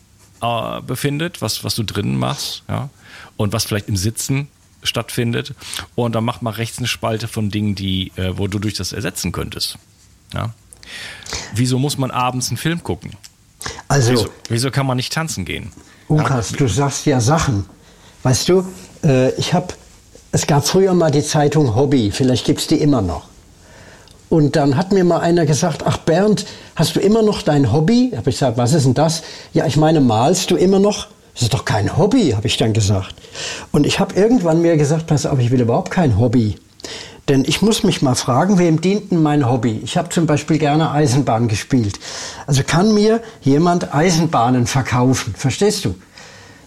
äh, befindet, was, was du drinnen machst, ja, und was vielleicht im Sitzen stattfindet. Und dann mach mal rechts eine Spalte von Dingen, die, äh, wo du durch das ersetzen könntest. Ja. Wieso muss man abends einen Film gucken? Also, wieso, wieso kann man nicht tanzen gehen? Lukas, ja. du sagst ja Sachen. Weißt du, äh, ich habe, es gab früher mal die Zeitung Hobby, vielleicht gibt es die immer noch. Und dann hat mir mal einer gesagt, ach Bernd, hast du immer noch dein Hobby? Habe ich gesagt, was ist denn das? Ja, ich meine, malst du immer noch? Das ist doch kein Hobby, habe ich dann gesagt. Und ich habe irgendwann mir gesagt, pass auf, ich will überhaupt kein Hobby. Denn ich muss mich mal fragen, wem dient denn mein Hobby? Ich habe zum Beispiel gerne Eisenbahn gespielt. Also kann mir jemand Eisenbahnen verkaufen? Verstehst du?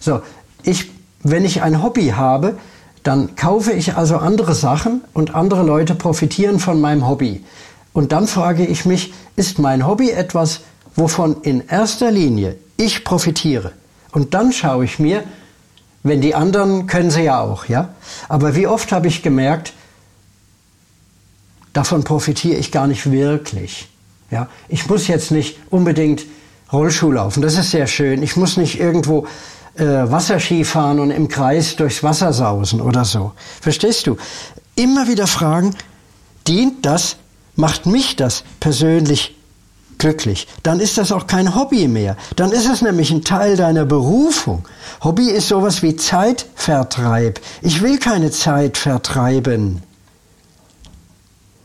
So, ich, wenn ich ein Hobby habe, dann kaufe ich also andere Sachen und andere Leute profitieren von meinem Hobby. Und dann frage ich mich, ist mein Hobby etwas, wovon in erster Linie ich profitiere? Und dann schaue ich mir, wenn die anderen können sie ja auch, ja. Aber wie oft habe ich gemerkt, davon profitiere ich gar nicht wirklich. Ja, ich muss jetzt nicht unbedingt Rollschuh laufen. Das ist sehr schön. Ich muss nicht irgendwo äh, Wasserski fahren und im Kreis durchs Wasser sausen oder so. Verstehst du? Immer wieder fragen, dient das, macht mich das persönlich glücklich? Dann ist das auch kein Hobby mehr. Dann ist es nämlich ein Teil deiner Berufung. Hobby ist sowas wie Zeitvertreib. Ich will keine Zeit vertreiben.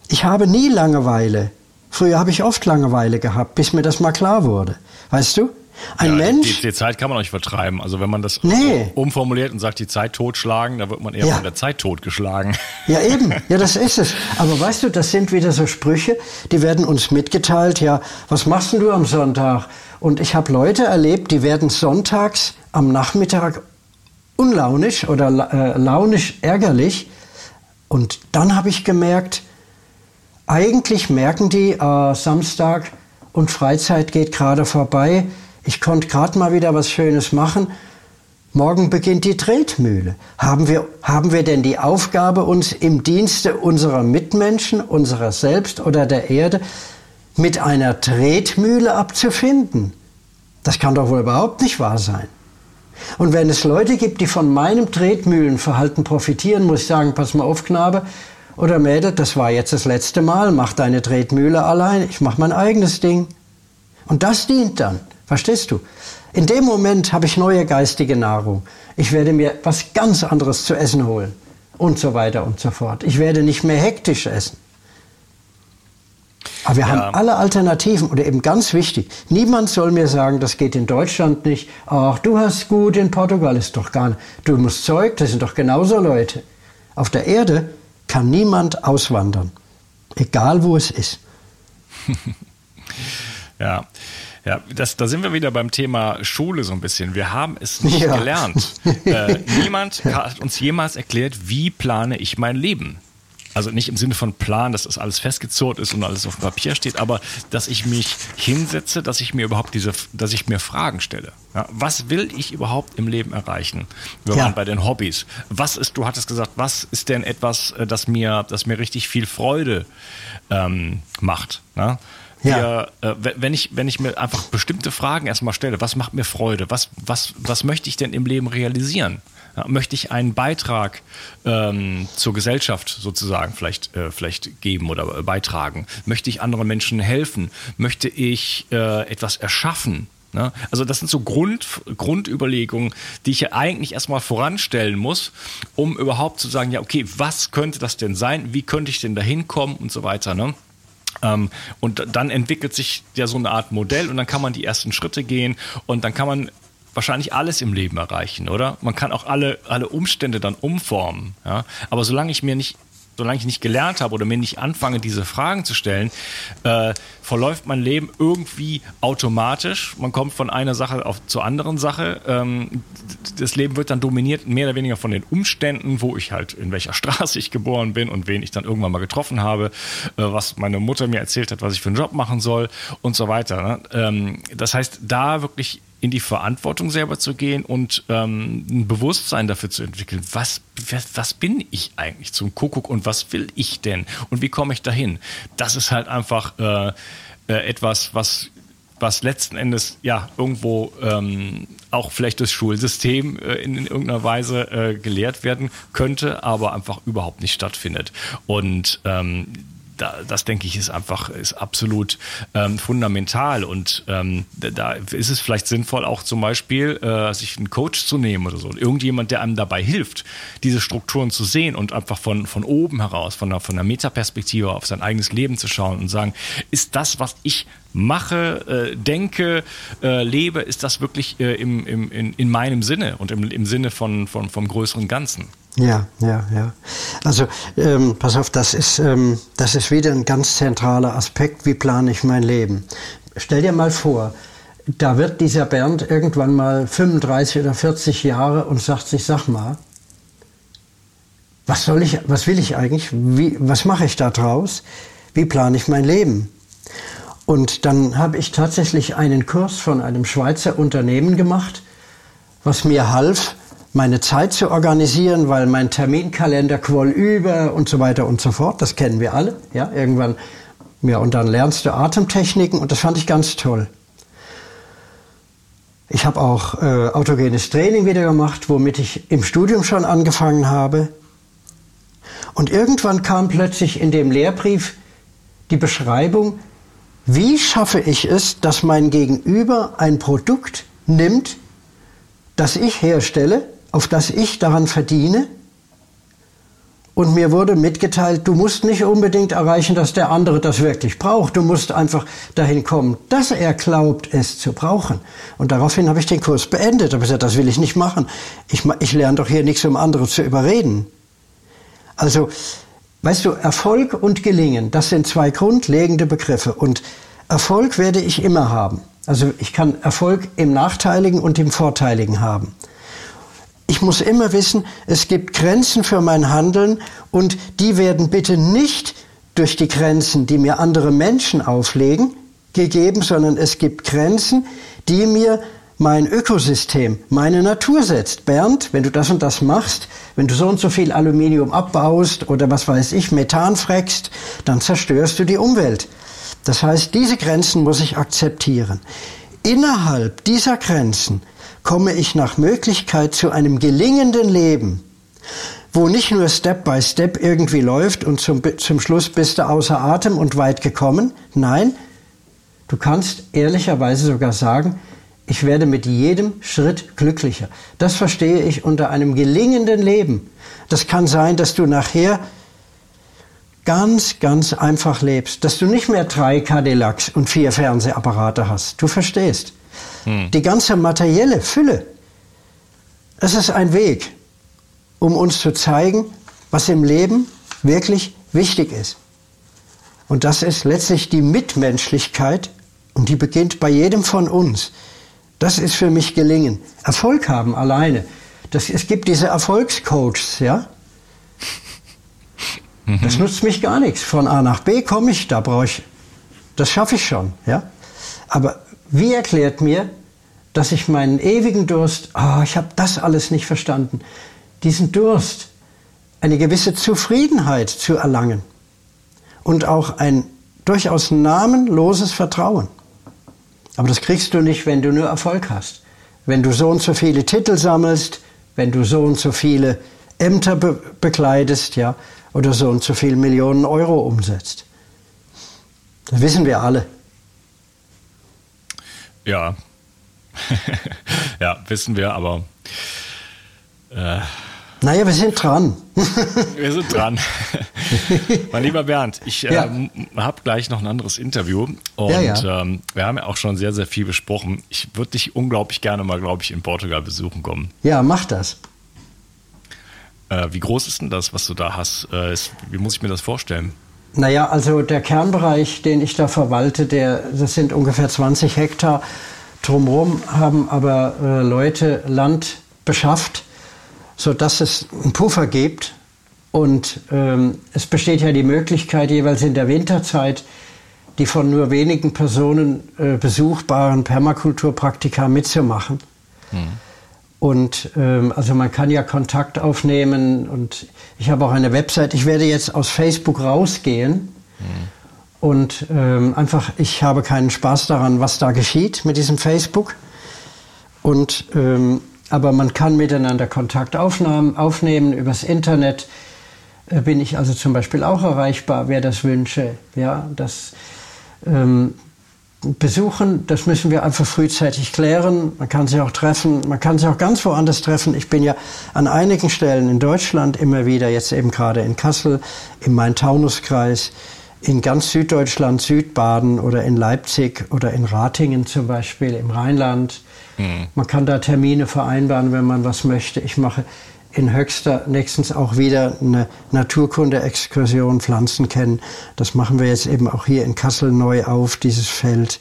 Ich habe nie Langeweile. Früher habe ich oft Langeweile gehabt, bis mir das mal klar wurde. Weißt du? Ein ja, Mensch. Die, die, Zeit kann man auch nicht vertreiben. Also wenn man das nee. umformuliert und sagt, die Zeit totschlagen, da wird man eher ja. von der Zeit totgeschlagen. Ja, [laughs] eben. Ja, das ist es. Aber weißt du, das sind wieder so Sprüche, die werden uns mitgeteilt. Ja, was machst du am Sonntag? Und ich habe Leute erlebt, die werden sonntags am Nachmittag unlaunisch oder äh, launisch ärgerlich. Und dann habe ich gemerkt, eigentlich merken die, äh, Samstag und Freizeit geht gerade vorbei. Ich konnte gerade mal wieder was Schönes machen. Morgen beginnt die Tretmühle. Haben wir, haben wir denn die Aufgabe, uns im Dienste unserer Mitmenschen, unserer selbst oder der Erde mit einer Tretmühle abzufinden? Das kann doch wohl überhaupt nicht wahr sein. Und wenn es Leute gibt, die von meinem Tretmühlenverhalten profitieren, muss ich sagen, pass mal auf, Knabe oder Mädel, das war jetzt das letzte Mal, mach deine Tretmühle allein, ich mach mein eigenes Ding. Und das dient dann, verstehst du? In dem Moment habe ich neue geistige Nahrung. Ich werde mir was ganz anderes zu essen holen und so weiter und so fort. Ich werde nicht mehr hektisch essen. Aber wir ja. haben alle Alternativen oder eben ganz wichtig, niemand soll mir sagen, das geht in Deutschland nicht. Ach, du hast gut, in Portugal ist doch gar nicht. Du musst Zeug, das sind doch genauso Leute. Auf der Erde kann niemand auswandern, egal wo es ist. [laughs] ja. Ja, das, da sind wir wieder beim Thema Schule so ein bisschen. Wir haben es nicht ja. gelernt. [laughs] Äh, niemand hat uns jemals erklärt, wie plane ich mein Leben. Also nicht im Sinne von Plan, dass das alles festgezurrt ist und alles auf dem Papier steht, aber dass ich mich hinsetze, dass ich mir überhaupt diese, dass ich mir Fragen stelle. Ja, was will ich überhaupt im Leben erreichen? Wir ja. waren bei den Hobbys. Was ist, du hattest gesagt, was ist denn etwas, äh, das mir, das mir richtig viel Freude ähm, macht? Ne? Ja. Äh, wenn, ich, wenn ich mir einfach bestimmte Fragen erstmal stelle, was macht mir Freude? Was, was, was möchte ich denn im Leben realisieren? Möchte ich einen Beitrag ähm, zur Gesellschaft sozusagen vielleicht, äh, vielleicht geben oder beitragen? Möchte ich anderen Menschen helfen? Möchte ich äh, etwas erschaffen? Ne? Also das sind so Grund, Grundüberlegungen, die ich ja eigentlich erstmal voranstellen muss, um überhaupt zu sagen, ja, okay, was könnte das denn sein? Wie könnte ich denn da hinkommen und so weiter. Ne? Ähm, und dann entwickelt sich ja so eine Art Modell und dann kann man die ersten Schritte gehen und dann kann man wahrscheinlich alles im Leben erreichen, oder? Man kann auch alle, alle Umstände dann umformen. Ja? Aber solange ich mir nicht solange ich nicht gelernt habe oder mir nicht anfange, diese Fragen zu stellen, äh, verläuft mein Leben irgendwie automatisch. Man kommt von einer Sache auf zur anderen Sache. Ähm, das Leben wird dann dominiert mehr oder weniger von den Umständen, wo ich halt, in welcher [laughs] Straße ich geboren bin und wen ich dann irgendwann mal getroffen habe, äh, was meine Mutter mir erzählt hat, was ich für einen Job machen soll und so weiter. Ne? Ähm, das heißt, da wirklich in die Verantwortung selber zu gehen und ähm, ein Bewusstsein dafür zu entwickeln, was, was, was bin ich eigentlich zum Kuckuck und was will ich denn und wie komme ich dahin? Das ist halt einfach äh, äh, etwas, was was letzten Endes ja irgendwo ähm, auch vielleicht das Schulsystem äh, in, in, irgendeiner Weise äh, gelehrt werden könnte, aber einfach überhaupt nicht stattfindet. Und ähm, das denke ich ist einfach ist absolut ähm, fundamental. Und ähm, da ist es vielleicht sinnvoll auch zum Beispiel äh, sich einen Coach zu nehmen oder so. Irgendjemand der einem dabei hilft diese Strukturen zu sehen und einfach von von oben heraus von einer von einer Metaperspektive auf sein eigenes Leben zu schauen und sagen ist das was ich mache, äh, denke, äh, lebe, ist das wirklich äh, im, im, in, in meinem Sinne und im, im Sinne von, von, vom größeren Ganzen. Ja, ja, ja. Also ähm, pass auf, das ist, ähm, das ist wieder ein ganz zentraler Aspekt, wie plane ich mein Leben. Stell dir mal vor, da wird dieser Bernd irgendwann mal 35 oder 40 Jahre und sagt sich, sag mal, was soll ich, was will ich eigentlich, wie, was mache ich da draus, wie plane ich mein Leben? Und dann habe ich tatsächlich einen Kurs von einem Schweizer Unternehmen gemacht, was mir half, meine Zeit zu organisieren, weil mein Terminkalender quoll über und so weiter und so fort. Das kennen wir alle. Ja, irgendwann. Ja, und dann lernst du Atemtechniken und das fand ich ganz toll. Ich habe auch äh, autogenes Training wieder gemacht, womit ich im Studium schon angefangen habe. Und irgendwann kam plötzlich in dem Lehrbrief die Beschreibung, wie schaffe ich es, dass mein Gegenüber ein Produkt nimmt, das ich herstelle auf das ich daran verdiene. Und mir wurde mitgeteilt, du musst nicht unbedingt erreichen, dass der andere das wirklich braucht. Du musst einfach dahin kommen, dass er glaubt, es zu brauchen. Und daraufhin habe ich den Kurs beendet. Aber ich gesagt, das will ich nicht machen. Ich, ich lerne doch hier nichts, um andere zu überreden. Also, weißt du, Erfolg und Gelingen, das sind zwei grundlegende Begriffe. Und Erfolg werde ich immer haben. Also ich kann Erfolg im Nachteiligen und im Vorteiligen haben. Ich muss immer wissen, es gibt Grenzen für mein Handeln und die werden bitte nicht durch die Grenzen, die mir andere Menschen auflegen, gegeben, sondern es gibt Grenzen, die mir mein Ökosystem, meine Natur setzt. Bernd, wenn du das und das machst, wenn du so und so viel Aluminium abbaust oder was weiß ich, Methan freckst, dann zerstörst du die Umwelt. Das heißt, diese Grenzen muss ich akzeptieren. Innerhalb dieser Grenzen komme ich nach Möglichkeit zu einem gelingenden Leben, wo nicht nur Step by Step irgendwie läuft und zum, zum Schluss bist du außer Atem und weit gekommen. Nein, du kannst ehrlicherweise sogar sagen, ich werde mit jedem Schritt glücklicher. Das verstehe ich unter einem gelingenden Leben. Das kann sein, dass du nachher ganz, ganz einfach lebst, dass du nicht mehr drei Cadillacs und vier Fernsehapparate hast. Du verstehst. Hm. Die ganze materielle Fülle, es ist ein Weg, um uns zu zeigen, was im Leben wirklich wichtig ist. Und das ist letztlich die Mitmenschlichkeit und die beginnt bei jedem von uns. Das ist für mich gelingen. Erfolg haben alleine. Das, es gibt diese Erfolgscoaches, ja. Das nutzt mich gar nichts. Von A nach B komme ich, da brauche ich, das schaffe ich schon, ja. Aber wie erklärt mir, dass ich meinen ewigen Durst, oh, ich habe das alles nicht verstanden, diesen Durst, eine gewisse Zufriedenheit zu erlangen und auch ein durchaus namenloses Vertrauen. Aber das kriegst du nicht, wenn du nur Erfolg hast. Wenn du so und so viele Titel sammelst, wenn du so und so viele Ämter be bekleidest, ja, oder so und so viele Millionen Euro umsetzt. Das wissen wir alle. Ja. [laughs] ja, wissen wir, aber. Äh, naja, wir sind dran. wir sind dran. [laughs] mein lieber Bernd, ich äh, ja. habe gleich noch ein anderes Interview und ja, ja. Ähm, wir haben ja auch schon sehr, sehr viel besprochen. Ich würde dich unglaublich gerne mal, glaube ich, in Portugal besuchen kommen. Ja, mach das. Äh, wie groß ist denn das, was du da hast? Äh, ist, wie muss ich mir das vorstellen? Naja, also der Kernbereich, den ich da verwalte, der, das sind ungefähr 20 Hektar. Drumherum haben aber äh, Leute Land beschafft, sodass es einen Puffer gibt. Und ähm, es besteht ja die Möglichkeit, jeweils in der Winterzeit die von nur wenigen Personen äh, besuchbaren Permakulturpraktika mitzumachen. Hm. Und ähm, also man kann ja Kontakt aufnehmen und ich habe auch eine Website. Ich werde jetzt aus Facebook rausgehen mhm. und ähm, einfach, ich habe keinen Spaß daran, was da geschieht mit diesem Facebook. Und ähm, aber man kann miteinander Kontakt aufnehmen übers Internet. Äh, bin ich also zum Beispiel auch erreichbar, wer das wünsche. Ja, das ähm, besuchen, das müssen wir einfach frühzeitig klären. Man kann sich auch treffen, man kann sich auch ganz woanders treffen. Ich bin ja an einigen Stellen in Deutschland immer wieder, jetzt eben gerade in Kassel, im Main-Taunus-Kreis, in ganz Süddeutschland, Südbaden oder in Leipzig oder in Ratingen zum Beispiel, im Rheinland. Mhm. Man kann da Termine vereinbaren, wenn man was möchte. Ich mache in Höxter nächstens auch wieder eine Naturkunde-Exkursion Pflanzen kennen. Das machen wir jetzt eben auch hier in Kassel neu auf, dieses Feld.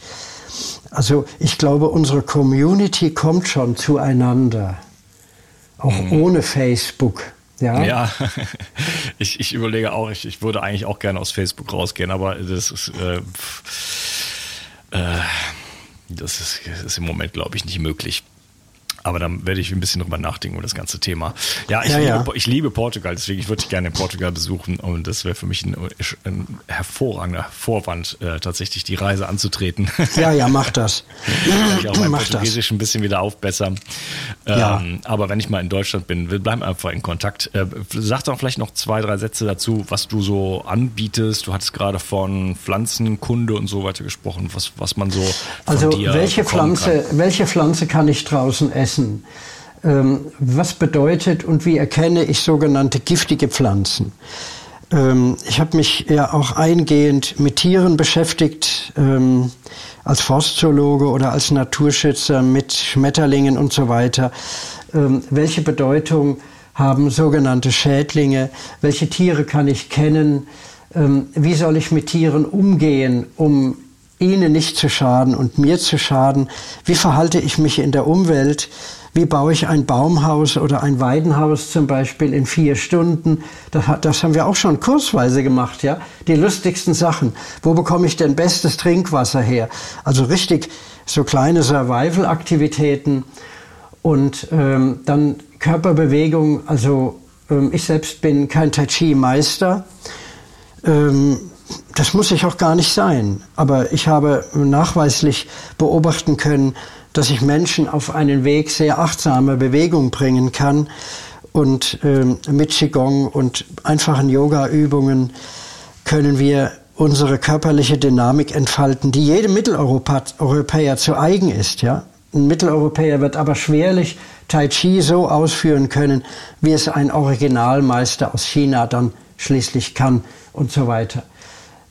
Also ich glaube, unsere Community kommt schon zueinander, auch mhm. ohne Facebook. Ja, ja. [laughs] ich, ich überlege auch, ich, ich würde eigentlich auch gerne aus Facebook rausgehen, aber das ist, äh, äh, das ist, das ist im Moment, glaube ich, nicht möglich. Aber dann werde ich ein bisschen drüber nachdenken über das ganze Thema. Ja, ich, ja, liebe, ja. ich liebe Portugal, deswegen ich würde gerne Portugal besuchen und das wäre für mich ein, ein, hervorragender Vorwand, äh, tatsächlich die Reise anzutreten. Ja, ja, mach das. [laughs] Ich auch mein mach Portugiesisch das. ein bisschen wieder aufbessern. Ähm, ja. Aber wenn ich mal in Deutschland bin, wir bleiben einfach in Kontakt. Äh, sag doch vielleicht noch zwei, drei Sätze dazu, was du so anbietest. Du hattest gerade von Pflanzenkunde und so weiter gesprochen, was, was man so also welche Pflanze, kann. welche Pflanze kann ich draußen essen? Essen. Ähm, was bedeutet und wie erkenne ich sogenannte giftige Pflanzen? Ähm, ich habe mich ja auch eingehend mit Tieren beschäftigt, ähm, als Forstzoologe oder als Naturschützer mit Schmetterlingen und so weiter. Welche Bedeutung haben sogenannte Schädlinge? Welche Tiere kann ich kennen? Wie soll ich mit Tieren umgehen, um ihnen nicht zu schaden und mir zu schaden? Wie verhalte ich mich in der Umwelt? Wie baue ich ein Baumhaus oder ein Weidenhaus zum Beispiel in vier Stunden? Das, das haben wir auch schon kursweise gemacht, ja. Die lustigsten Sachen. Wo bekomme ich denn bestes Trinkwasser her? Also richtig so kleine Survival-Aktivitäten und ähm, dann Körperbewegung. Also ähm, ich selbst bin kein Tai Chi-Meister. Ähm, das muss ich auch gar nicht sein. Aber ich habe nachweislich beobachten können, dass ich Menschen auf einen Weg sehr achtsamer Bewegung bringen kann. Und ähm, mit Qigong und einfachen Yoga-Übungen können wir unsere körperliche Dynamik entfalten, die jedem Mitteleuropäer zu eigen ist. Ja? Ein Mitteleuropäer wird aber schwerlich Tai Chi so ausführen können, wie es ein Originalmeister aus China dann schließlich kann und so weiter.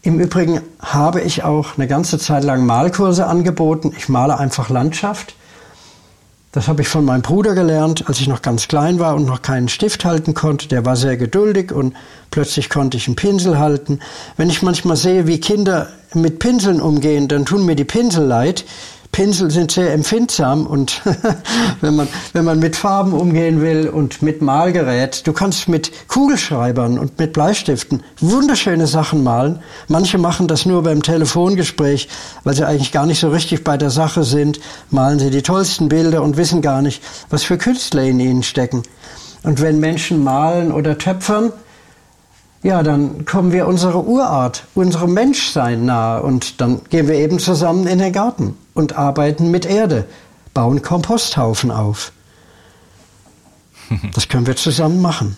Im Übrigen habe ich auch eine ganze Zeit lang Malkurse angeboten. Ich male einfach Landschaft. Das habe ich von meinem Bruder gelernt, als ich noch ganz klein war und noch keinen Stift halten konnte. Der war sehr geduldig und plötzlich konnte ich einen Pinsel halten. Wenn ich manchmal sehe, wie Kinder mit Pinseln umgehen, dann tun mir die Pinsel leid. Pinsel sind sehr empfindsam und [laughs] wenn man, wenn man mit Farben umgehen will und mit Malgerät, du kannst mit Kugelschreibern und mit Bleistiften wunderschöne Sachen malen. Manche machen das nur beim Telefongespräch, weil sie eigentlich gar nicht so richtig bei der Sache sind, malen sie die tollsten Bilder und wissen gar nicht, was für Künstler in ihnen stecken. Und wenn Menschen malen oder töpfern, ja, dann kommen wir unserer Urart, unserem Menschsein nahe und dann gehen wir eben zusammen in den Garten und arbeiten mit Erde, bauen Komposthaufen auf. [laughs] Das können wir zusammen machen.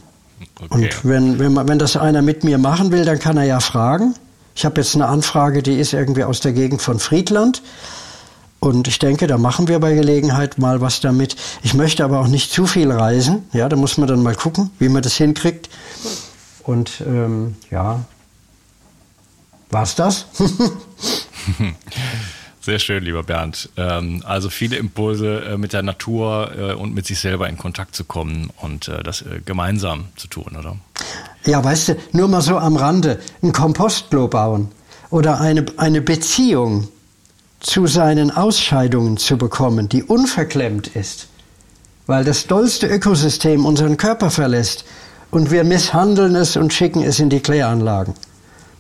Okay. Und wenn, wenn, wenn das einer mit mir machen will, dann kann er ja fragen. Ich habe jetzt eine Anfrage, die ist irgendwie aus der Gegend von Friedland. Und ich denke, da machen wir bei Gelegenheit mal was damit. Ich möchte aber auch nicht zu viel reisen. Ja, da muss man dann mal gucken, wie man das hinkriegt. Und ähm, ja, war's das? [laughs] Sehr schön, lieber Bernd. Ähm, also viele Impulse äh, mit der Natur äh, und mit sich selber in Kontakt zu kommen und äh, das gemeinsam zu tun, oder? Ja, weißt du, nur mal so am Rande, ein Kompostklo bauen oder eine, eine Beziehung zu seinen Ausscheidungen zu bekommen, die unverklemmt ist, weil das dollste Ökosystem unseren Körper verlässt und wir misshandeln es und schicken es in die Kläranlagen.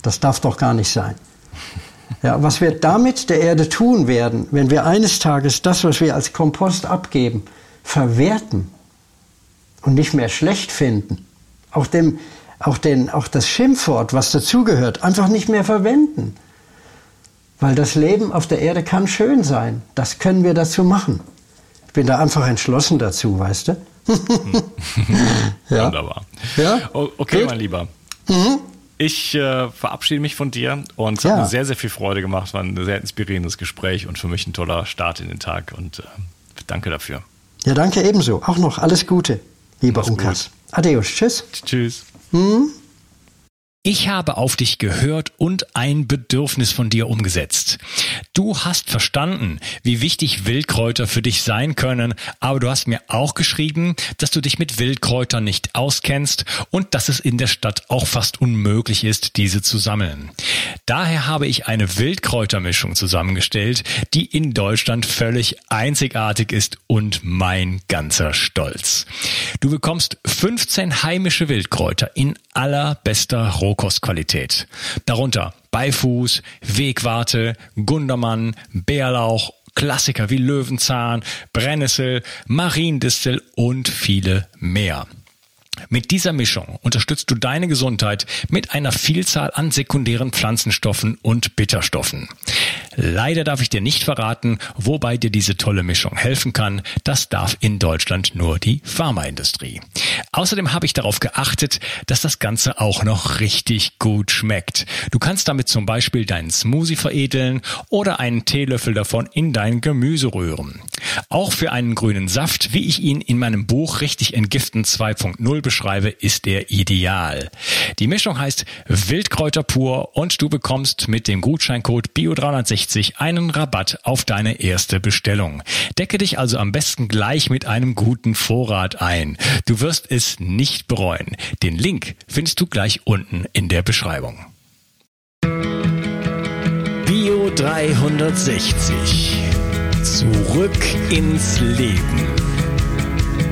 Das darf doch gar nicht sein. Ja, was wir damit der Erde tun werden, wenn wir eines Tages das, was wir als Kompost abgeben, verwerten und nicht mehr schlecht finden, auch, dem, auch, den, auch das Schimpfwort, was dazugehört, einfach nicht mehr verwenden. Weil das Leben auf der Erde kann schön sein. Das können wir dazu machen. Ich bin da einfach entschlossen dazu, weißt du? [laughs] ja. Wunderbar. Ja? Okay, Gut. mein Lieber. Mhm. Ich äh, verabschiede mich von dir und es ja. hat mir sehr, sehr viel Freude gemacht. War ein sehr inspirierendes Gespräch und für mich ein toller Start in den Tag und äh, danke dafür. Ja, danke ebenso. Auch noch alles Gute, lieber Unkas. Adios. Tschüss. Tschüss. Mhm. Ich habe auf dich gehört und ein Bedürfnis von dir umgesetzt. Du hast verstanden, wie wichtig Wildkräuter für dich sein können, aber du hast mir auch geschrieben, dass du dich mit Wildkräutern nicht auskennst und dass es in der Stadt auch fast unmöglich ist, diese zu sammeln. Daher habe ich eine Wildkräutermischung zusammengestellt, die in Deutschland völlig einzigartig ist und mein ganzer Stolz. Du bekommst 15 heimische Wildkräuter in allerbester Roh Rohkostqualität. Darunter Beifuß, Wegwarte, Gundermann, Bärlauch, Klassiker wie Löwenzahn, Brennnessel, Mariendistel und viele mehr. Mit dieser Mischung unterstützt du deine Gesundheit mit einer Vielzahl an sekundären Pflanzenstoffen und Bitterstoffen. Leider darf ich dir nicht verraten, wobei dir diese tolle Mischung helfen kann. Das darf in Deutschland nur die Pharmaindustrie. Außerdem habe ich darauf geachtet, dass das Ganze auch noch richtig gut schmeckt. Du kannst damit zum Beispiel deinen Smoothie veredeln oder einen Teelöffel davon in dein Gemüse rühren. Auch für einen grünen Saft, wie ich ihn in meinem Buch Richtig Entgiften 2.0 beschreibe, ist er ideal. Die Mischung heißt Wildkräuter pur und du bekommst mit dem Gutscheincode BIO360 einen Rabatt auf deine erste Bestellung. Decke dich also am besten gleich mit einem guten Vorrat ein. Du wirst es nicht bereuen. Den Link findest du gleich unten in der Beschreibung. Bio Bio 360. Zurück ins Leben.